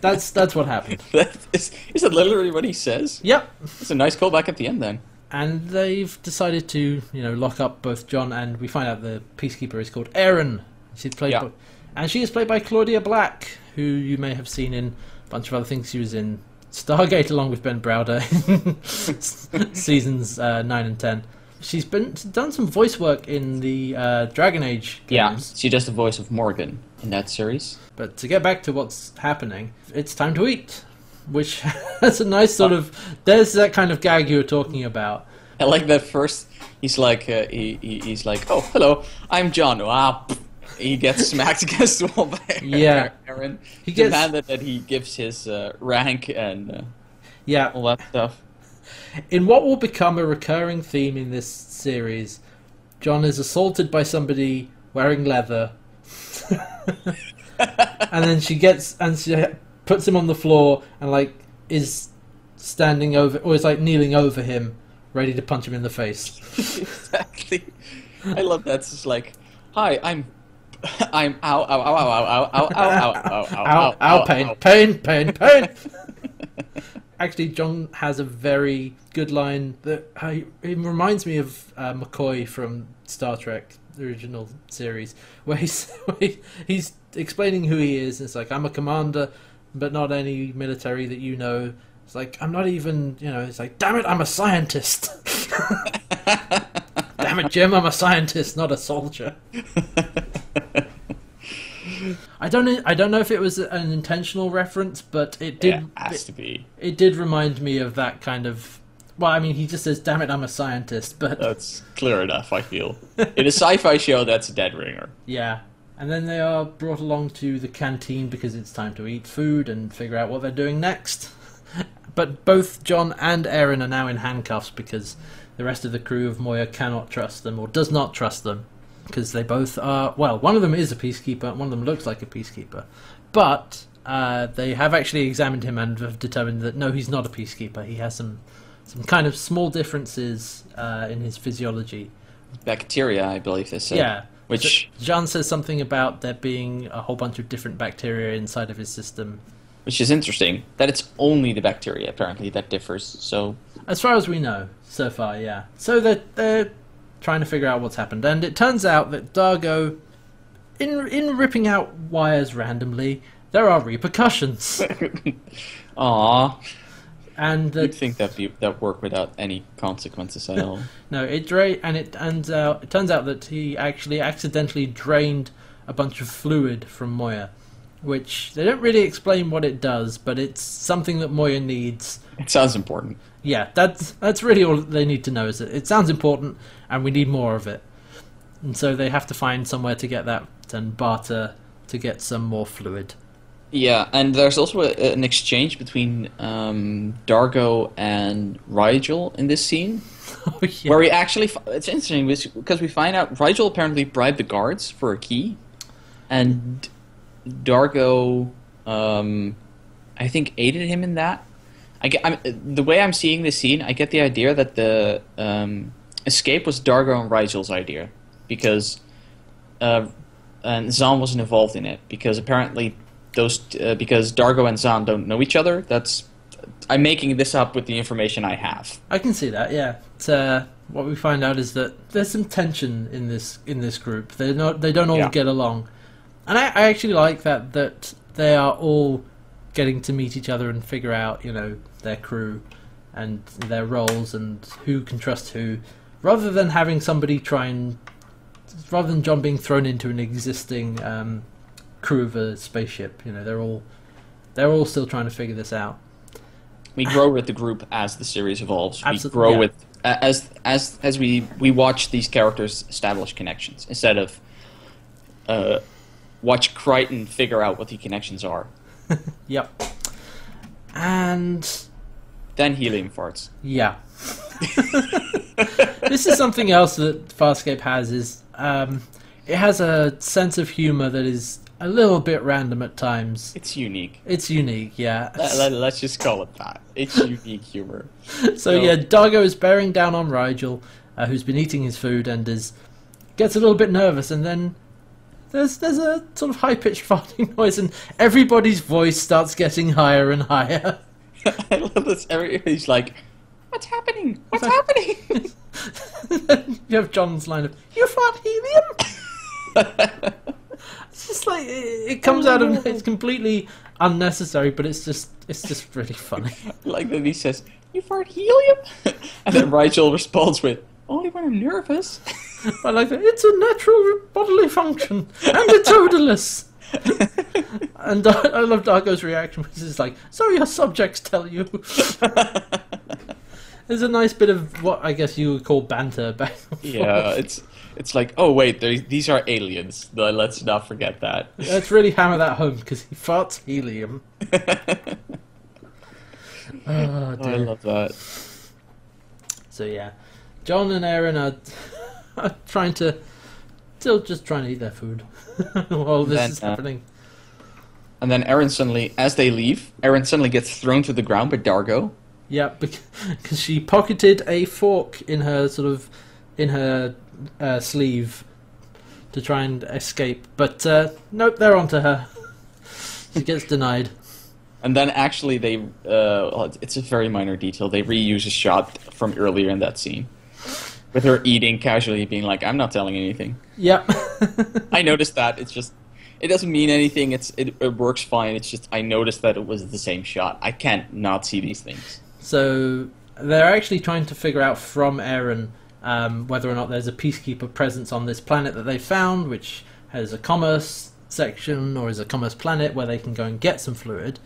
that's that's what happened. *laughs* That is, is that literally what he says? Yep, It's a nice callback at the end then. and they've decided to you know lock up both John and we find out the peacekeeper is called Aeryn. She's played Yeah. by, and she is played by Claudia Black, who you may have seen in a bunch of other things. She was in Stargate along with Ben Browder, *laughs* in seasons uh, nine and ten. She's been done some voice work in the uh, Dragon Age Yeah, she does the voice of Morrigan in that series. But to get back to what's happening, it's time to eat, which *laughs* has a nice sort of. There's that kind of gag you were talking about. I like that first. He's like, uh, he, he, he's like, oh, hello, I'm John. Ah, he gets *laughs* smacked against the wall by *laughs* Yeah. Aeryn. He gets- demanded that he gives his uh, rank and uh, Yeah, all that stuff. In what will become a recurring theme in this series, John is assaulted by somebody wearing leather, and then she gets and she puts him on the floor and like is standing over, or is like kneeling over him, ready to punch him in the face. exactly. I love that. It's just like, hi, I'm, I'm ow ow ow ow ow ow ow ow ow ow ow, ow, pain, pain, pain, pain. Actually, John has a very good line that it reminds me of uh, McCoy from Star Trek, the original series, *laughs* where he's where he's explaining who he is. And It's like I'm a commander, but not any military that you know. It's like I'm not even, you know. It's like, damn it, I'm a scientist. *laughs* *laughs* damn it, Jim, I'm a scientist, not a soldier. I don't. I don't know if it was an intentional reference, but it did. It has to be. It did remind me of that kind of. Well, I mean, he just says, "Damn it, I'm a scientist," but That's clear enough. I feel in a sci-fi show, that's a dead ringer. yeah. And then they are brought along to the canteen because it's time to eat food and figure out what they're doing next. *laughs* but both John and Aeryn are now in handcuffs because the rest of the crew of Moya cannot trust them or does not trust them because they both are. Well, one of them is a peacekeeper, and one of them looks like a peacekeeper, but uh, they have actually examined him and have determined that no, he's not a peacekeeper. He has some some kind of small differences uh, in his physiology. Bacteria, I believe they said. Yeah. Which, So Zhaan says something about there being a whole bunch of different bacteria inside of his system. which is interesting. That it's only the bacteria apparently that differs. So As far as we know, so far, yeah. So they're, they're trying to figure out what's happened. And it turns out that Dargo, in, in ripping out wires randomly, there are repercussions. *laughs* Aw. and You'd think that be that work without any consequences at all. *laughs* No, it dra- and it turns uh, out it turns out that he actually accidentally drained a bunch of fluid from Moya, which they don't really explain what it does, but it's something that Moya needs. It sounds important. Yeah, that's that's really all they need to know is that it sounds important and we need more of it. And so they have to find somewhere to get that and barter to get some more fluid. Yeah, and there's also a, an exchange between um, Dargo and Rygel in this scene, *laughs* oh, yeah. where we actually fi- it's interesting because we find out Rygel apparently bribed the guards for a key, and Dargo, um, I think, aided him in that. I get I'm, the way I'm seeing this scene. I get the idea that the um, escape was Dargo and Rygel's idea because uh, and Zhaan wasn't involved in it because apparently those uh, because Dargo and Zhaan don't know each other. That's I'm making this up with the information I have. I can see that. Yeah. It's, uh, what we find out is that there's some tension in this in this group. They're not. They don't all Yeah. get along, and I, I actually like that that they are all getting to meet each other and figure out, you know, their crew and their roles and who can trust who, rather than having somebody try and rather than John being thrown into an existing um, crew of a spaceship. You know, they're all they're all still trying to figure this out. We grow with the group as the series evolves. Absolutely, We grow yeah. with as as as we we watch these characters establish connections instead of uh, watch Crichton figure out what the connections are. *laughs* Yep. And Then helium farts. Yeah. *laughs* this is something else that Farscape has is um, it has a sense of humor that is a little bit random at times. It's unique. It's unique, yeah. Let, us just call it that. It's unique humor. *laughs* so no. yeah, Dargo is bearing down on Rygel, uh, who's been eating his food and is gets a little bit nervous, and then there's there's a sort of high pitched farting *laughs* noise, and everybody's voice starts getting higher and higher. *laughs* I love this. Everybody's like, "What's happening? What's happening?" *laughs* you have John's line of "You fart helium." *laughs* It's just like it, it comes out of oh. it's completely unnecessary, but it's just it's just really funny. like that he says, "You fart helium," and then Rygel responds with, "Only when I'm nervous." I like that. It's a natural bodily function, and it's odorless. *laughs* and uh, I love Dargo's reaction, which is like, "So your subjects tell you." *laughs* There's a nice bit of what I guess you would call banter back. yeah, it's it's like, oh wait, these are aliens. No, Let's not forget that. *laughs* Let's really hammer that home because he farts helium. Oh, Oh, I love that. So yeah, John and Aeryn are, are trying to still just trying to eat their food *laughs* while this Then, is uh, happening. And then Aeryn suddenly, as they leave, Aeryn suddenly gets thrown to the ground by Dargo. Yeah, *laughs* because she pocketed a fork in her sort of in her uh, sleeve to try and escape, but uh, nope, they're onto her. *laughs* she gets denied. And then actually, they uh, it's a very minor detail. They reuse a shot from earlier in that scene with her eating casually, being like, "I'm not telling anything." Yep. *laughs* I noticed that. It's just it doesn't mean anything. It's it, it works fine. It's just I noticed that it was the same shot. I can't not see these things. So they're actually trying to figure out from Aeryn um, whether or not there's a peacekeeper presence on this planet that they found, which has a commerce section or is a commerce planet where they can go and get some fluid.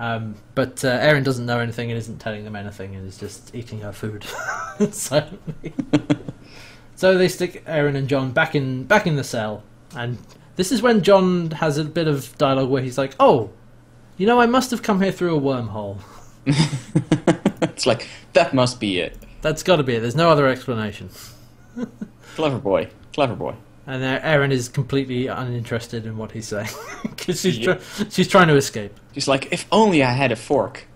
Um, but uh, Aeryn doesn't know anything and isn't telling them anything and is just eating her food *laughs* silently. so they stick Aeryn and John back in back in the cell, and this is when John has a bit of dialogue where he's like, "Oh, you know, I must have come here through a wormhole." *laughs* it's like that must be it. That's got to be it. There's no other explanation. *laughs* Clever boy, clever boy. And Aeryn is completely uninterested in what he's saying because she's tr- she's trying to escape. She's like, if only I had a fork.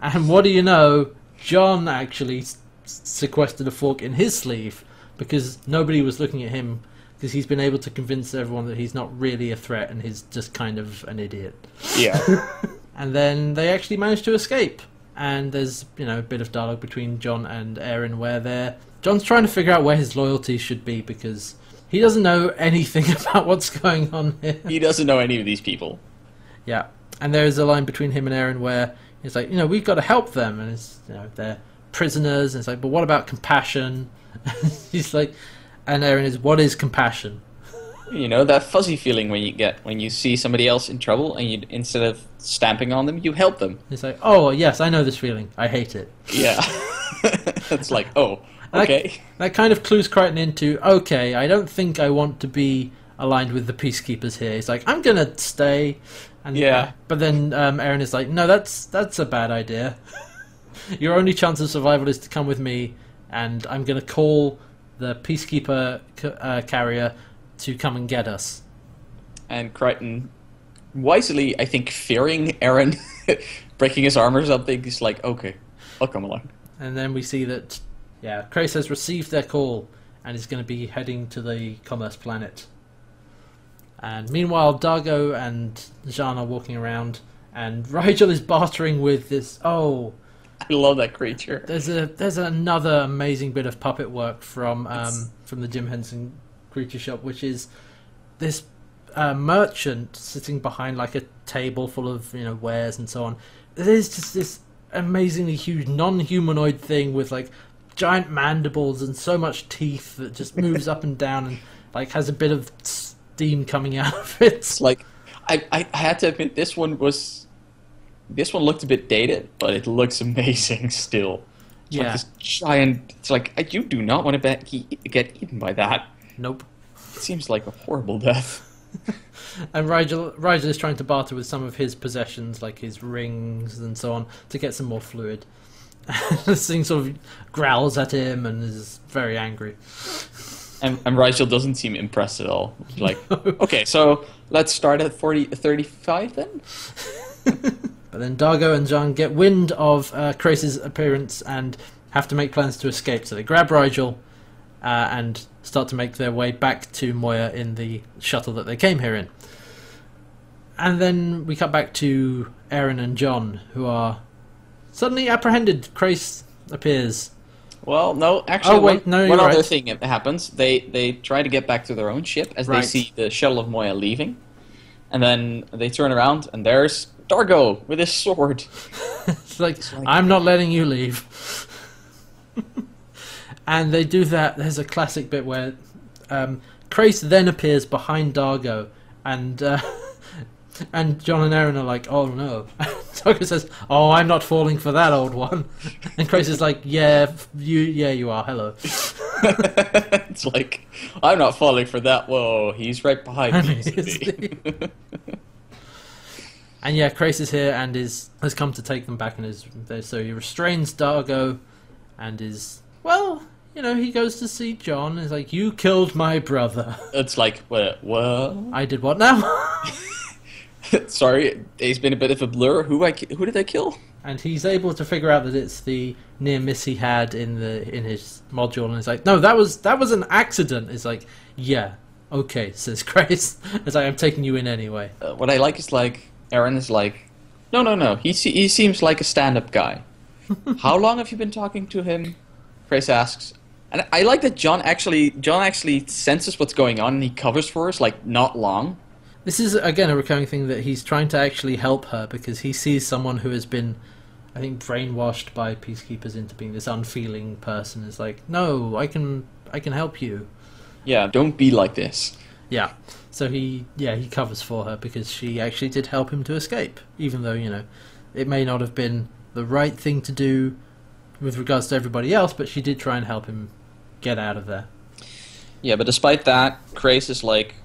And what do you know? John actually sequestered a fork in his sleeve because nobody was looking at him because he's been able to convince everyone that he's not really a threat and he's just kind of an idiot. Yeah. *laughs* and then they actually manage to escape. And there's you know a bit of dialogue between John and Aeryn where they're John's trying to figure out where his loyalty should be because he doesn't know anything *laughs* about what's going on here. He doesn't know any of these people. Yeah, and there is a line between him and Aeryn where he's like, you know, we've got to help them, and it's you know they're prisoners, and it's like, but what about compassion? *laughs* he's like, and Aeryn is, what is compassion? You know that fuzzy feeling when you get when you see somebody else in trouble, and you instead of stamping on them, you help them. He's like, oh yes, I know this feeling. I hate it. Yeah, *laughs* it's like, oh, okay. That, that kind of clues Crichton into, okay, I don't think I want to be aligned with the peacekeepers here. He's like, I'm gonna stay. And, Yeah. uh, but then um, Aeryn is like, no, that's that's a bad idea. *laughs* Your only chance of survival is to come with me, and I'm gonna call the peacekeeper uh, carrier to come and get us. And Crichton, wisely, I think, fearing Aeryn *laughs* breaking his arm or something, he's like, okay, I'll come along. And then we see that, yeah, Crais has received their call and is going to be heading to the Commerce Planet. And meanwhile, Dargo and Zhaan are walking around, and *laughs* Rygel is bartering with this. Oh, I love that creature. there's a there's another amazing bit of puppet work from um, from the Jim Henson Creature Shop, which is this uh, merchant sitting behind like a table full of you know wares and so on. There's just this amazingly huge non-humanoid thing with like giant mandibles and so much teeth that just moves *laughs* up and down and like has a bit of steam coming out of *laughs* it. It's like, I, I, I had to admit, this one was, this one looked a bit dated, but it looks *laughs* amazing still. It's Yeah. like this giant. It's like you do not want to be, get eaten by that. Nope. It seems like a horrible death. *laughs* And Rygel, Rygel is trying to barter with some of his possessions, like his rings and so on, to get some more fluid. this thing sort of growls at him and is very angry. And, and Rygel doesn't seem impressed at all. Like, *laughs* okay, so let's start at 40, 35 then? *laughs* But then Dargo and Zhaan get wind of uh, Crais's appearance and have to make plans to escape. So they grab Rygel uh, and start to make their way back to Moya in the shuttle that they came here in. And then we cut back to Aeryn and John, who are suddenly apprehended. Crais appears. Well, no, actually, Oh, wait, one, no, one other right. thing happens. They they try to get back to their own ship as Right. they see the shuttle of Moya leaving, and then they turn around and there's Dargo with his sword. *laughs* It's like, like- I'm not letting you leave. *laughs* and they do that. There's a classic bit where um, Crais then appears behind Dargo, and uh, *laughs* and John and Aeryn are like, "Oh no!" *laughs* Dargo says, "Oh, I'm not falling for that old one." *laughs* And Crais is like, "Yeah, you, yeah, you are. Hello." *laughs* it's like I'm not falling for that. Whoa, he's right behind me. isn't Is he? And yeah, Crais is here and is has come to take them back, and is so he restrains Dargo, and is well, you know, he goes to see John. And is like, "You killed my brother." it's like, what? what? I did what now? *laughs* Sorry, it's been a bit of a blur. Who I who did I kill? and he's able to figure out that it's the near miss he had in the in his module, and he's like, "No, that was that was an accident." It's like, "Yeah, okay," *laughs* says Crais. It's like, "I'm taking you in anyway." Uh, what I like is like Aeryn is like, no, no, no. He se- he seems like a stand-up guy. *laughs* How long have you been talking to him? Crais asks. And I like that John actually John actually senses what's going on and he covers for us like not long. This is again a recurring thing that he's trying to actually help her because he sees someone who has been, I think, brainwashed by peacekeepers into being this unfeeling person. Is like, no, I can, I can help you. Yeah, don't be like this. Yeah. So he, yeah, he covers for her because she actually did help him to escape, even though you know, it may not have been the right thing to do with regards to everybody else, but she did try and help him get out of there. Yeah, but despite that, Crais is like,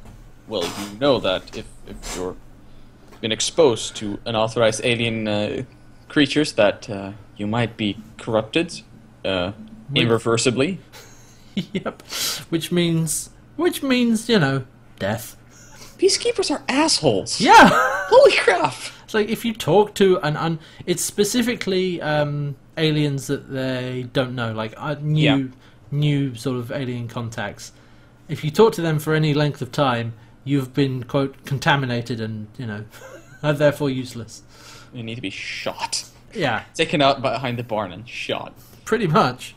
well, you know that if if you're been exposed to unauthorized alien uh, creatures, that uh, you might be corrupted uh, irreversibly. *laughs* yep. Which means, which means, you know, death. Peacekeepers are assholes. Yeah. *laughs* Holy crap! It's like if you talk to an un, it's specifically um, aliens that they don't know, like uh, new, Yeah. new sort of alien contacts. If you talk to them for any length of time, you've been quote contaminated and you know, *laughs* are therefore useless. You need to be shot. Yeah, Taken out behind the barn and shot. pretty much.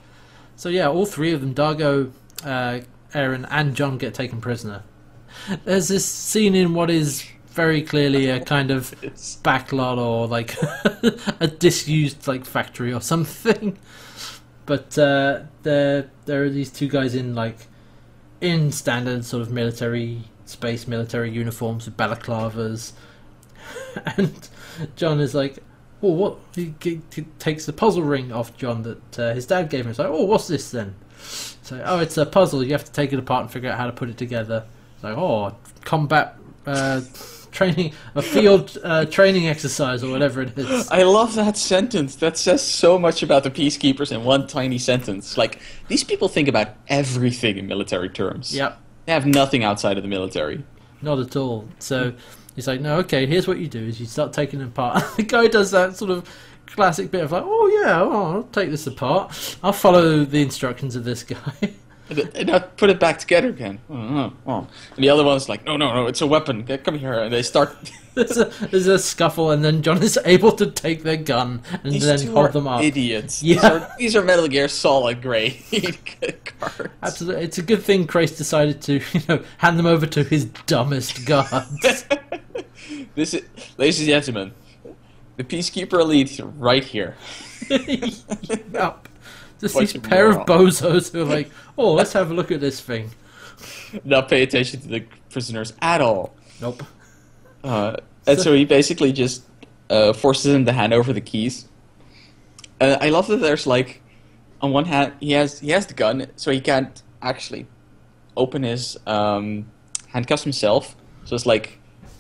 So yeah, all three of them, Dargo, uh, Aeryn, and John, get taken prisoner. There's this scene in what is very clearly a kind of *laughs* backlot or like *laughs* a disused like factory or something. But uh, there there are these two guys in like in standard sort of military space military uniforms with balaclavas, *laughs* and John is like, "Oh, what?" He, g- he takes the puzzle ring off John that uh, his dad gave him. It's like, "Oh, what's this then?" So, oh, it's a puzzle. You have to take it apart and figure out how to put it together. It's like, oh, combat uh, training, a field uh, training exercise or whatever it is. I love that sentence. That says so much about the peacekeepers in one tiny sentence. Like these people think about everything in military terms. Yep, They have nothing outside of the military. not at all. So he's like, no, okay, here's what you do: is you start taking it apart. *laughs* the guy does that sort of classic bit of like, oh yeah, oh, I'll take this apart. I'll follow the instructions of this guy. *laughs* And now put it back together again. Oh, oh. And the other one's like, no, no, no, it's a weapon. Come here. And they start. *laughs* there's, a, there's a scuffle, and then John is able to take their gun and These then hold them up. idiots. Yeah. These are, these are Metal Gear Solid grade *laughs* cards. Absolutely, it's a good thing Crais decided to, *laughs* you know, hand them over to his dumbest guards. This is, ladies and gentlemen, the Peacekeeper Elite right here. yep. Just these pair of bozos who are like, *laughs* oh, let's have a look at this thing. Not pay attention to the prisoners at all. Nope. Uh, and so he basically just uh, forces him to hand over the keys. And I love that there's like, on one hand, he has he has the gun, so he can't actually open his um, handcuffs himself. So it's like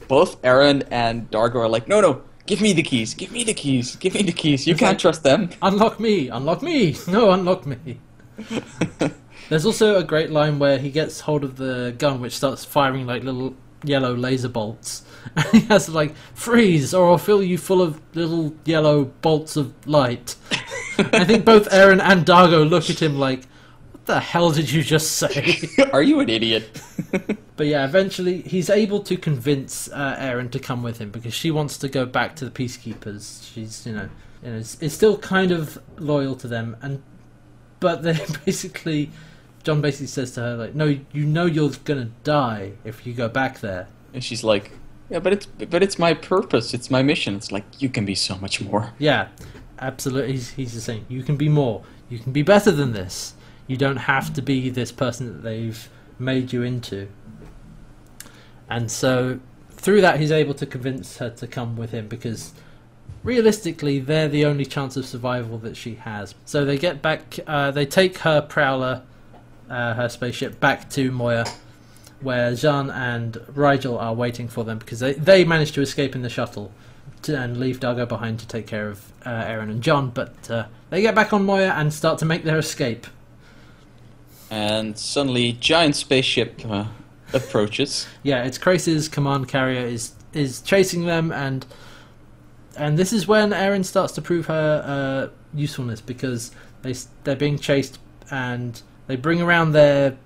both Aeryn and Dargo are like, no, no, give me the keys, give me the keys, give me the keys. You It's can't like- trust them. Unlock me, unlock me, *laughs* no, unlock me. *laughs* There's also a great line where he gets hold of the gun, which starts firing like little yellow laser bolts. And *laughs* he has to like freeze, or I'll fill you full of little yellow bolts of light. I think both Aeryn and Dargo look at him like, "What the hell did you just say?" are you an idiot? But yeah, eventually he's able to convince uh, Aeryn to come with him because she wants to go back to the peacekeepers. She's, you know, you know, is, is still kind of loyal to them, and but then *laughs* basically, John basically says to her like, "No, you know you're gonna die if you go back there." and she's like, yeah, but it's but it's my purpose, it's my mission. It's like you can be so much more. Yeah, absolutely. He's, he's the same. You can be more. You can be better than this. You don't have to be this person that they've made you into. And so, through that, he's able to convince her to come with him because realistically, they're the only chance of survival that she has. So they get back. Uh, they take her prowler, uh, her spaceship, back to Moya. Where Zhaan and Rygel are waiting for them because they, they managed to escape in the shuttle to, and leave Dargo behind to take care of uh, Aeryn and John. But uh, they get back on Moya and start to make their escape. And suddenly, giant spaceship uh, approaches. Yeah, it's Crais's command carrier is is chasing them, and and this is when Aeryn starts to prove her uh, usefulness because they they're being chased and they bring around their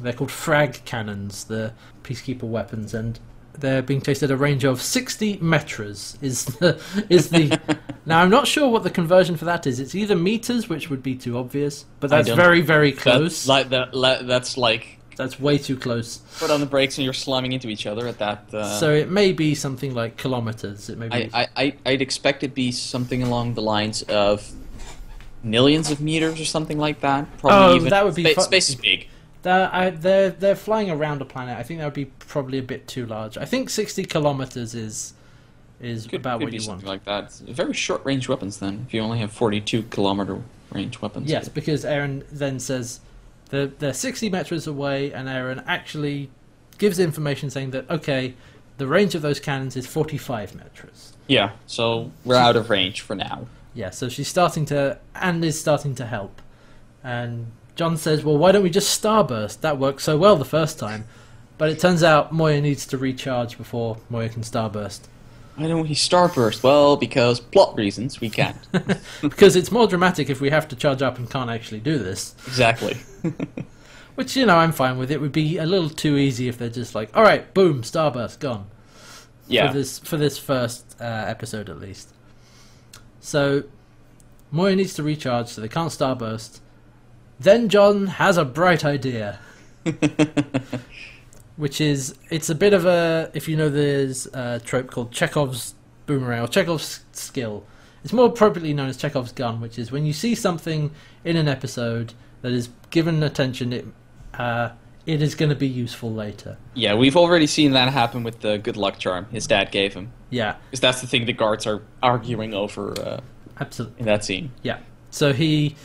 they're called frag cannons, the peacekeeper weapons, and they're being chased at a range of 60 meters. Is the is the *laughs* now I'm not sure what the conversion for that is. It's either meters, which would be too obvious, but that's very very That's close. like that. That's like that's way too close. put on the brakes and you're slamming into each other at that. Uh, so it may be something like kilometers. It may be. I, I, I'd expect it to be something along the lines of millions of meters or something like that. Probably Oh, even that would be spa- fu- space is big. They're, I, they're they're flying around a planet. I think that would be probably a bit too large. I think sixty kilometers is is Could, about could what be you want. like that. Very short range weapons then. If you only have 42 kilometer range weapons. Yes, because Aeryn then says they're, they're 60 meters away, and Aeryn actually gives information saying that, okay, the range of those cannons is 45 meters. Yeah. So we're out of range for now. Yeah, so she's starting to, and is starting to help. And John says, well, why don't we just starburst? That worked so well the first time. But it turns out Moya needs to recharge before Moya can starburst. Why don't we starburst? Well, because plot reasons we can't. *laughs* because it's more dramatic if we have to charge up and can't actually do this. exactly. *laughs* Which, you know, I'm fine with. It would be a little too easy if they're just like, all right, boom, starburst, gone. Yeah. For this, for this first uh, episode, at least. So, Moya needs to recharge, so they can't starburst. Then John has a bright idea, *laughs* which is it's a bit of a if you know there's a trope called Chekhov's boomerang or Chekhov's skill. It's more appropriately known as Chekhov's gun, which is when you see something in an episode that is given attention, it uh, it is going to be useful later. yeah, we've already seen that happen with the good luck charm his dad gave him. Yeah, Because that's the thing the guards are arguing over uh, absolutely. in that scene. Yeah. So he,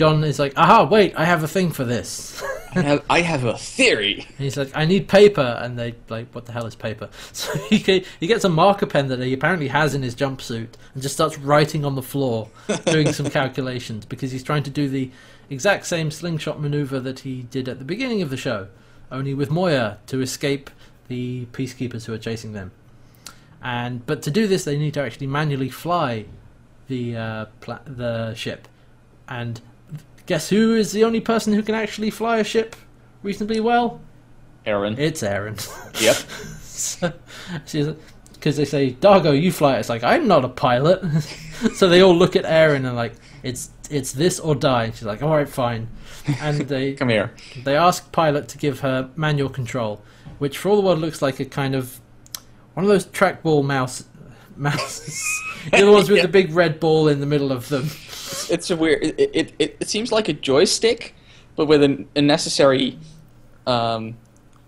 John is like, aha, wait, I have a thing for this. *laughs* I have, I have a theory. And he's like, I need paper, and they like, what the hell is paper? *laughs* So he he gets a marker pen that he apparently has in his jumpsuit and just starts writing on the floor, doing some *laughs* calculations because he's trying to do the exact same slingshot maneuver that he did at the beginning of the show, only with Moya to escape the peacekeepers who are chasing them. And but to do this, they need to actually manually fly the uh, pla- the ship, and guess who is the only person who can actually fly a ship reasonably well? Aeryn. It's Aeryn. Yep. *laughs* Because they say, Dargo, you fly it. It's like, I'm not a pilot. *laughs* so they all look at Aeryn and like, it's it's this or die. And she's like, all right, fine. And *laughs* they Come here. they ask Pilot to give her manual control, which for all the world looks like a kind of one of those trackball mouse mouses. the ones with Yeah. the big red ball in the middle of them. It's a weird. It, it, it, it seems like a joystick, but with an, a necessary, um,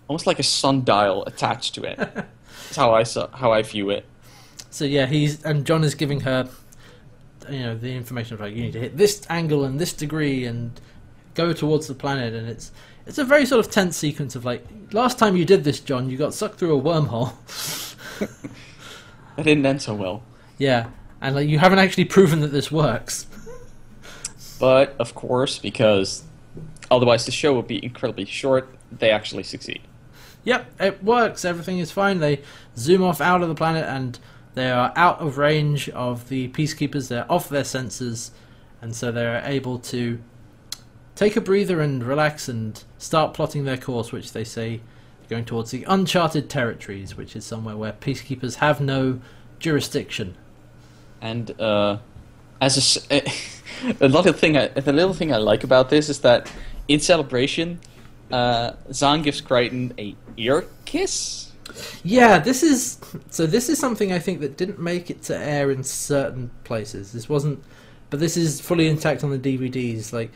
almost like a sundial attached to it. *laughs* That's how I saw, how I view it. So yeah, he's and John is giving her, you know, the information of like you need to hit this angle and this degree and go towards the planet, and it's it's a very sort of tense sequence of like last time you did this, John, you got sucked through a wormhole. *laughs* That didn't end so well. yeah, and like you haven't actually proven that this works. But of course, because otherwise the show would be incredibly short, they actually succeed. Yep, it works. Everything is fine. They zoom off out of the planet and they are out of range of the peacekeepers. They're off their sensors, and so they're able to take a breather and relax and start plotting their course, which they say going towards the uncharted territories, which is somewhere where peacekeepers have no jurisdiction. And uh, as a, *laughs* a little thing, I, the little thing I like about this is that in celebration, uh, Zhaan gives Crichton a ear kiss. Yeah, this is so. This is something I think that didn't make it to air in certain places. This wasn't, but this is fully intact on the DVDs. Like,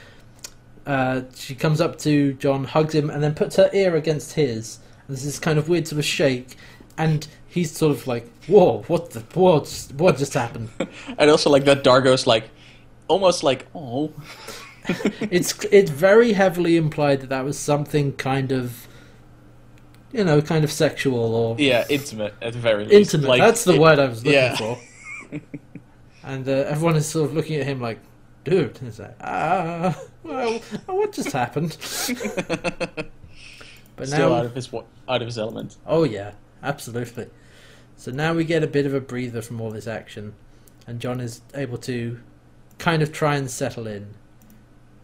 uh, she comes up to John, hugs him, and then puts her ear against his. And this kind of weird sort of shake, and he's sort of like, "Whoa, what the what? just- What just happened?" *laughs* And also like that Dargo's like, almost like, oh. *laughs* it's it's very heavily implied that that was something kind of, you know, kind of sexual or Yeah, intimate at the very least. intimate. Like, That's the it- word I was looking yeah. for. *laughs* and uh, everyone is sort of looking at him like, dude. And it's like, ah, well, what just happened? But Still now, out of his out of his element. oh yeah, absolutely. So now we get a bit of a breather from all this action, and John is able to kind of try and settle in.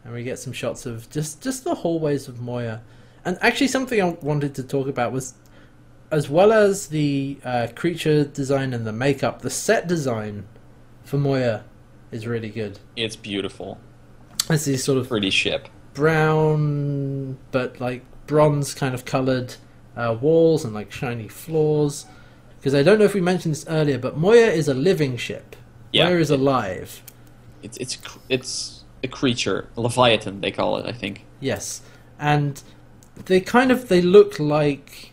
And we get some shots of just just the hallways of Moya. And actually, something I wanted to talk about was, as well as the uh, creature design and the makeup, the set design for Moya is really good. It's beautiful. It's these sort of Pretty ship. brown but like bronze kind of colored uh, walls and like shiny floors. Because I don't know if we mentioned this earlier, but Moya is a living ship. Yeah. Moya is alive. It's it's it's a creature, a leviathan they call it. I think. Yes, and they kind of they look like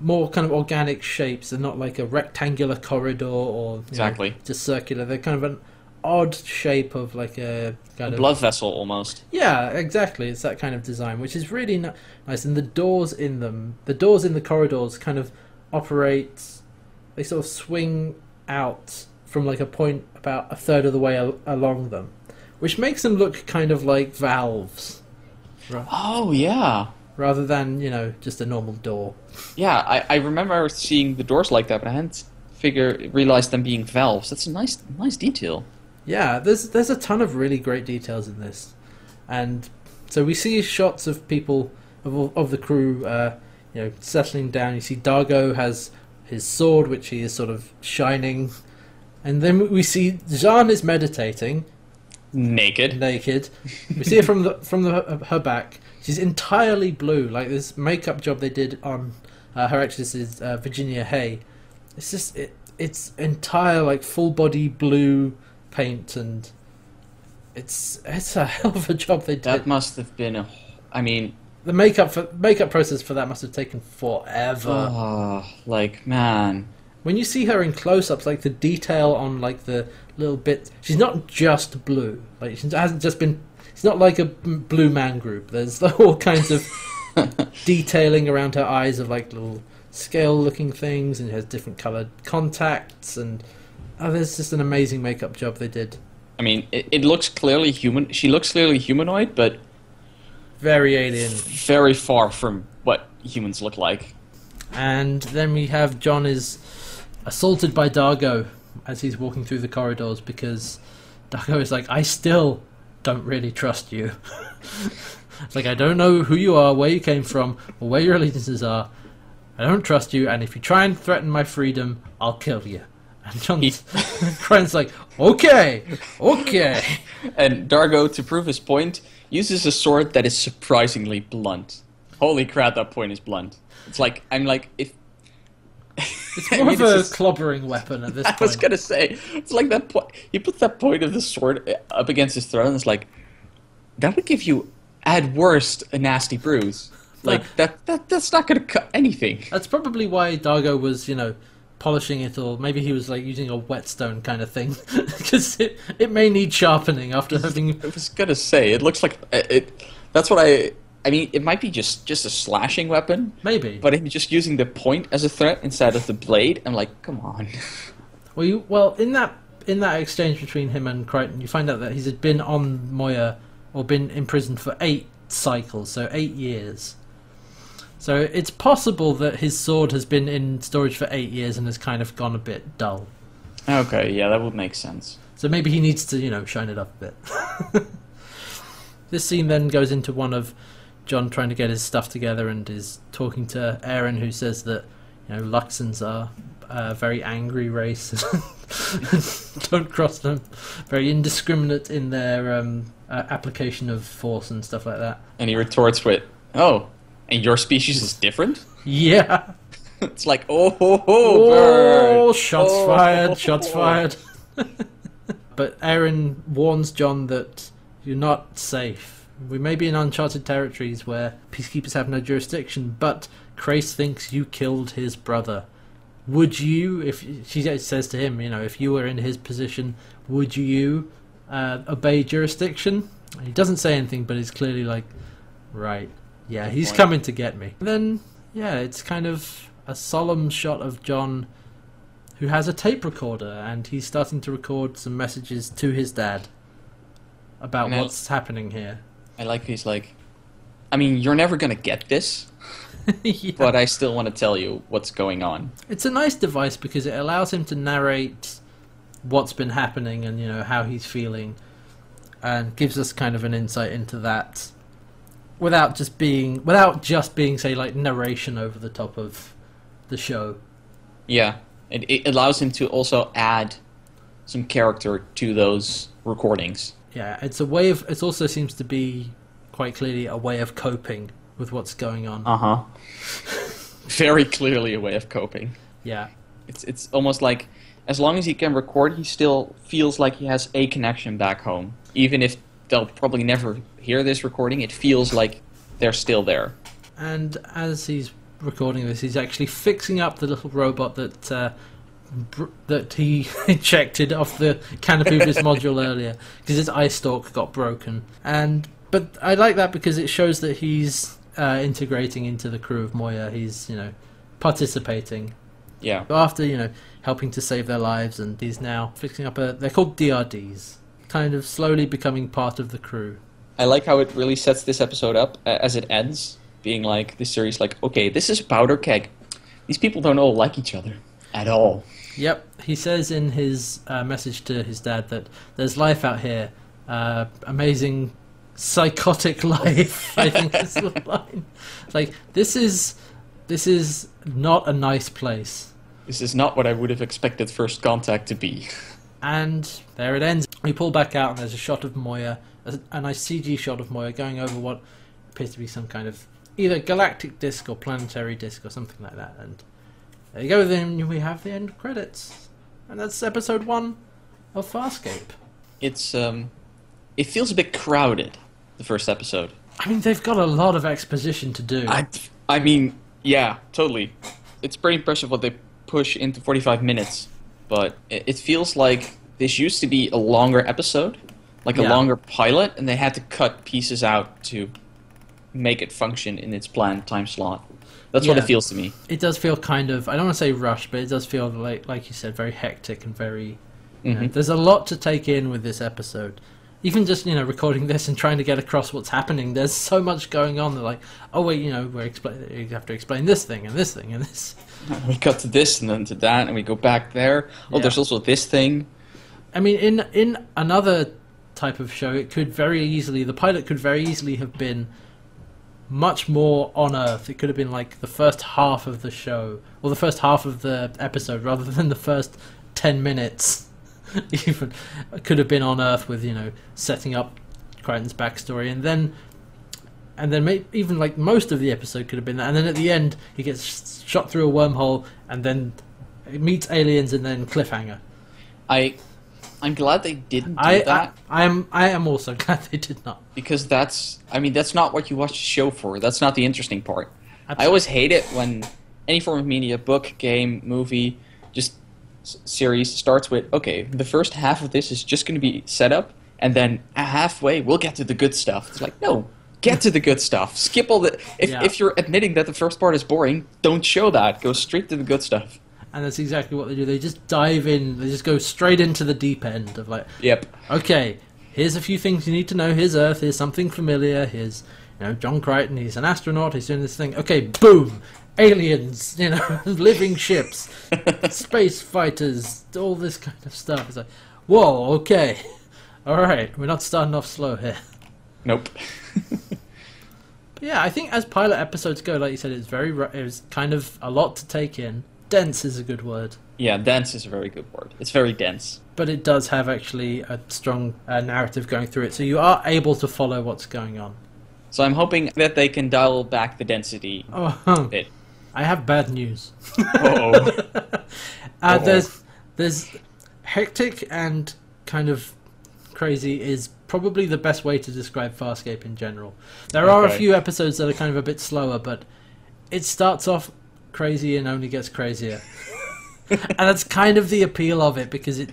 more kind of organic shapes. They're not like a rectangular corridor or you know, Exactly. just circular. They're kind of an odd shape of like a A kind of blood vessel almost. Yeah, exactly. It's that kind of design, which is really ni- nice. And the doors in them, the doors in the corridors, kind of operate. They sort of swing out from like a point about a third of the way al- along them, which makes them look kind of like valves, Oh yeah, rather than you know just a normal door. yeah. I, I remember seeing the doors like that, but I hadn't figure realized them being valves. That's a nice nice detail. Yeah, there's there's a ton of really great details in this, and so we see shots of people of of the crew, uh, you know, settling down. You see Dargo has his sword, which he is sort of shining, and then we see Zhaan is meditating Naked. naked. We see her from the from the, her back. She's entirely blue, like this makeup job they did on uh, her actress is uh, Virginia Hay. It's just it, it's entire like full body blue paint, and it's it's a *laughs* hell of a job they did. That must have been a. I mean, the makeup for makeup process for that must have taken forever. oh, like man. When you see her in close-ups, like the detail on like the little bit, she's not just blue. Like she hasn't just been. It's not like a blue man group. There's *laughs* all kinds of *laughs* detailing around her eyes of like little scale-looking things, and she has different colored contacts, and oh, there's just an amazing makeup job they did. I mean, it, it looks clearly human. She looks clearly humanoid, but Very alien. very far from what humans look like. And then we have John is assaulted by Dargo as he's walking through the corridors because Dargo is like, I still don't really trust you. it's *laughs* like, I don't know who you are, where you came from, or where your allegiances are. I don't trust you, and if you try and threaten my freedom, I'll kill you. And John's *laughs* Krein's like, okay, okay. *laughs* And Dargo, to prove his point, uses a sword that is surprisingly blunt. Holy crap, that point is blunt. It's like I'm like if It's *laughs* I more mean, of a just- clobbering weapon at this *laughs* I point. was gonna say it's like that point. He put that point of the sword uh, up against his throat, and it's like that would give you at worst a nasty bruise. Like that, that that's not gonna cut anything. That's probably why Dargo was, you know, polishing it, or maybe he was like using a whetstone kind of thing, *laughs* because it it may need sharpening after having. I was gonna say it looks like it. it that's what I. I mean, it might be just just a slashing weapon, Maybe. but him just using the point as a threat instead of the blade. I'm like, come on. *laughs* Well, you, well, in that in that exchange between him and Crichton, you find out that he's been on Moya or been imprisoned for eight cycles, so eight years. So it's possible that his sword has been in storage for eight years and has kind of gone a bit dull. Okay, yeah, that would make sense. So maybe he needs to, you know, shine it up a bit. *laughs* this scene then goes into one of John trying to get his stuff together and is talking to Aeryn, who says that, you know, Luxans are a very angry race. *laughs* Don't cross them. Very indiscriminate in their um, uh, application of force and stuff like that. And he retorts with, "Oh, and your species is different." Yeah. *laughs* it's like, oh, ho, ho, Oh, bird. shots Oh, fired, shots ho, ho. fired. *laughs* but Aeryn warns John that you're not safe. We may be in uncharted territories where peacekeepers have no jurisdiction, but Crais thinks you killed his brother. Would you, if she says to him, you know, if you were in his position, would you uh, obey jurisdiction? He doesn't say anything, but it's clearly like, right, yeah, he's point. coming to get me. Then, yeah, it's kind of a solemn shot of John who has a tape recorder and he's starting to record some messages to his dad about And I- what's happening here. I like he's like, I mean, you're never gonna get this. *laughs* Yeah. but I still want to tell you what's going on. It's a nice device because it allows him to narrate what's been happening and you know how he's feeling, and gives us kind of an insight into that, without just being without just being say like narration over the top of the show. Yeah, it, it allows him to also add some character to those recordings. Yeah, it's a way of. It also seems to be quite clearly a way of coping with what's going on. Uh huh. *laughs* Very clearly a way of coping. Yeah, It's it's almost like as long as he can record, he still feels like he has a connection back home. Even if they'll probably never hear this recording, it feels like they're still there. and as he's recording this, he's actually fixing up the little robot that uh, br- that he *laughs* ejected off the canopy of his *laughs* module earlier because his eye stalk got broken. And but I like that because it shows that he's uh, integrating into the crew of Moya. He's you know participating Yeah. after you know helping to save their lives, and he's now fixing up a. They're called DRDs, kind of slowly becoming part of the crew. I like how it really sets this episode up uh, as it ends, being like this series like, okay, this is powder keg. These people don't all like each other at all. Yep, he says in his uh, message to his dad that there's life out here, uh, amazing, psychotic *laughs* life. I think is the *laughs* line. It's like this is this is not a nice place, This is not what I would have expected First Contact to be. *laughs* and there it ends. We pull back out, and there's a shot of Moya, a, a nice CG shot of Moya going over what appears to be some kind of either galactic disc or planetary disc or something like that. And there you go. Then we have the end credits, and that's episode one of Farscape. It's um, it feels a bit crowded. The first episode. I mean, they've got a lot of exposition to do. I, I mean, yeah, totally. It's pretty impressive what they push into 45 minutes, but it, it feels like this used to be a longer episode, like a longer pilot, and they had to cut pieces out to make it function in its planned time slot. That's what it feels to me. it does feel kind of I don't want to say rushed, but it does feel like like you said, very hectic and very. You know, Mhm. there's a lot to take in with this episode. Even just you know recording this and trying to get across what's happening. There's so much going on. They're like, oh wait, you know, we're. You have to explain this thing and this thing and this. *laughs* We cut to this and then to that, and we go back there. Oh, Yeah. there's also this thing. I mean, in in another type of show, it could very easily the pilot could very easily have been much more on Earth. It could have been like the first half of the show or the first half of the episode rather *laughs* than the first ten minutes. *laughs* Even it could have been on Earth with you know setting up Crichton's backstory and then. And then maybe even like most of the episode could have been that, and then at the end he gets shot through a wormhole, and then meets aliens, and then cliffhanger. I, I'm glad they didn't do I, that. I am I am also *laughs* glad they did not. because that's I mean that's not what you watch the show for. That's not the interesting part. I always hate it when any form of media, book, game, movie, just s- series starts with okay, the first half of this is just going to be set up, and then halfway we'll get to the good stuff. It's like no, get to the good stuff. Skip all the. If Yeah. if you're admitting that the first part is boring, don't show that. Go straight to the good stuff. And that's exactly what they do. They just dive in. They just go straight into the deep end of like, Yep. okay, here's a few things you need to know. Here's Earth. Here's something familiar. Here's you know John Crichton. He's an astronaut. He's doing this thing. Okay, boom. Aliens, you know, *laughs* living ships, *laughs* space fighters, all this kind of stuff. It's like, whoa, okay, *laughs* all right, we're not starting off slow here. Nope. Yeah, I think as pilot episodes go, like you said, it's very it was kind of a lot to take in. Dense is a good word, yeah, dense is a very good word. It's very dense. but it does have actually a strong uh, narrative going through it, so you are able to follow what's going on. So I'm hoping that they can dial back the density Oh, a bit. I have bad news. Uh-oh. *laughs* Uh, Uh-oh. there's there's hectic and kind of crazy is probably the best way to describe Farscape in general. There are a few episodes that are kind of a bit slower, but it starts off crazy and only gets crazier. and that's kind of the appeal of it because it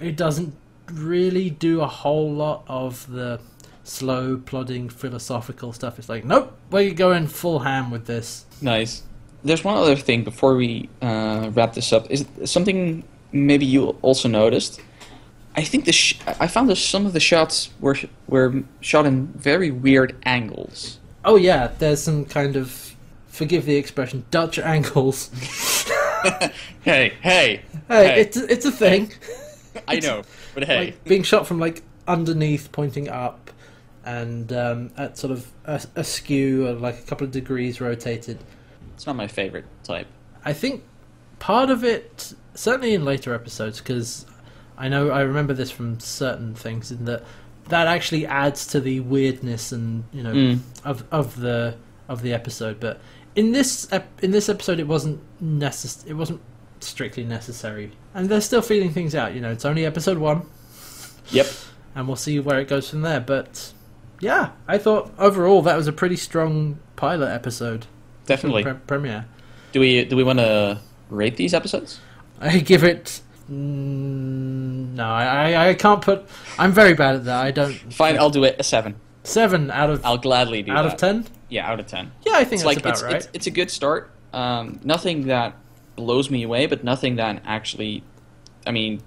it doesn't really do a whole lot of the slow plodding philosophical stuff. It's like, nope, we're going full ham with this. Nice. There's one other thing before we uh, wrap this up. Is something maybe you also noticed? I think the sh- I found that some of the shots were were shot in very weird angles. Oh yeah, there's some kind of forgive the expression, Dutch angles. *laughs* hey, hey, Hey, it's it's a thing. I know, but hey, Like being shot from like underneath, pointing up, and um, at sort of a, askew, like a couple of degrees rotated. it's not my favorite type. I think part of it, certainly in later episodes, because I know I remember this from certain things, in that that actually adds to the weirdness and you know Mm. of of the of the episode. But in this ep- in this episode, it wasn't necess- It wasn't strictly necessary, and they're still feeling things out. You know, it's only episode one, Yep. and we'll see where it goes from there. But yeah, I thought overall that was a pretty strong pilot episode. Definitely. Pre- premiere. Do we do we want to rate these episodes? I give it. Mm, no, I, I can't put. I'm very bad at that. I don't. Fine, I'll do it a seven. Seven out of I'll gladly do out that. of ten. Yeah, out of ten. Yeah, I think It's like about it's, right. it's it's a good start. Um, nothing that blows me away, but nothing that actually, I mean,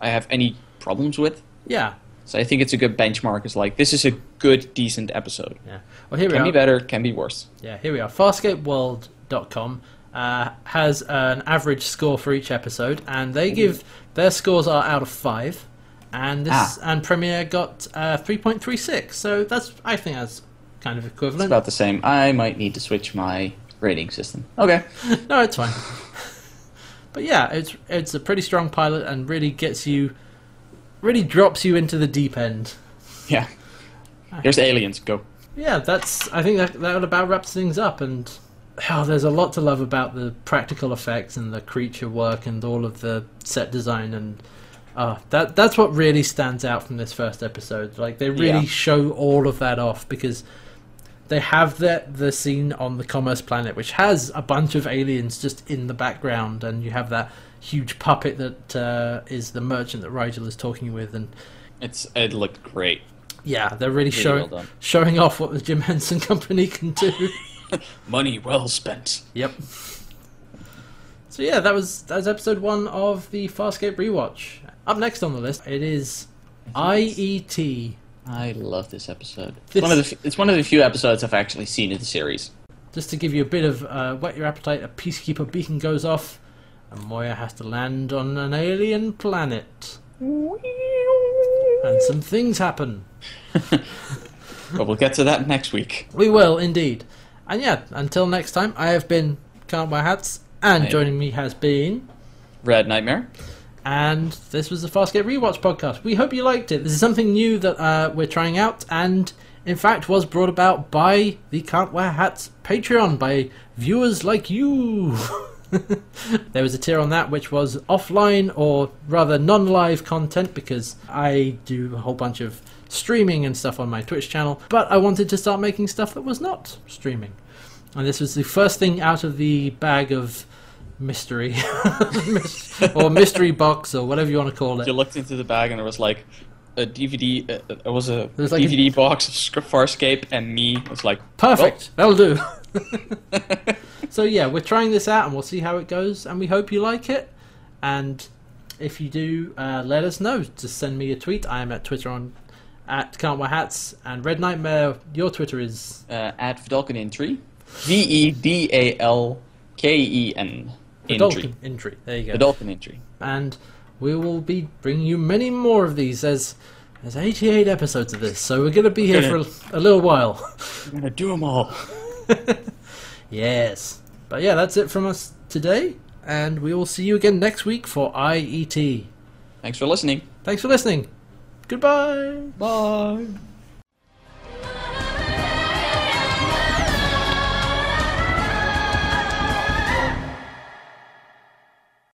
I have any problems with. yeah, So I think it's a good benchmark. It's like this is a good, decent episode. yeah. Well, here we Can are. be better, can be worse. Yeah, here we are. Farscapeworld.com uh, has an average score for each episode, and they give their scores are out of five, and this Ah. and Premiere got uh, three point three six. So that's I think that's kind of It's about the same. I might need to switch my rating system. Okay. *laughs* no, it's fine. but yeah, it's it's a pretty strong pilot and really gets you, really drops you into the deep end. Yeah. Here's aliens. Go. Yeah, that's. I think that that about wraps things up, and oh, there's a lot to love about the practical effects and the creature work and all of the set design and. Uh, that that's what really stands out from this first episode. Like they really Yeah. show all of that off because they have the the scene on the Commerce Planet, which has a bunch of aliens just in the background, and you have that huge puppet that uh, is the merchant that Rygel is talking with, and It's it looked great. yeah, they're really, Really showing well showing off what the Jim Henson *laughs* Company can do. *laughs* Money well spent. Yep. So yeah, that was that was episode one of the Farscape rewatch. Up next on the list, it is IET. I love this episode. It's This- one of the f- it's one of the few episodes I've actually seen in the series. Just to give you a bit of uh, whet your appetite, a peacekeeper beacon goes off, and Moya has to land on an alien planet, and some things happen. *laughs* But we'll get to that next week. We will indeed. And yeah, until next time, I have been Can't Wear Hats, and joining me has been. Red Nightmare. And this was the Farscape Rewatch podcast. We hope you liked it. This is something new that uh, we're trying out, and in fact was brought about by the Can't Wear Hats Patreon, by viewers like you. *laughs* there was a tier on that which was offline or rather non live content because I do a whole bunch of streaming and stuff on my Twitch channel, but I wanted to start making stuff that was not streaming. And this was the first thing out of the bag of mystery *laughs* or mystery box or whatever you want to call it. You it. looked into the bag and there was like a DVD. Uh, it was a There's like a- DVD box of Script Farscape, and me was like, Perfect. That'll do. *laughs* *laughs* so yeah, we're trying this out and we'll see how it goes and we hope you like it. And if you do, uh, let us know. Just send me a tweet. I am at Twitter on at Can't Wear Hats and Red Nightmare. Your Twitter is uh, at Vedalken Intri. V E D A L K E N. Intri. Vedalken Intri. There you go. Vedalken Intri. and we will be bringing you many more of these. There's there's 88 episodes of this, so we're going to be here for a, a little while. We're gonna do them all. *laughs* yes, but yeah, that's it from us today, and we will see you again next week for IET. Thanks for listening. Thanks for listening. Goodbye. Bye.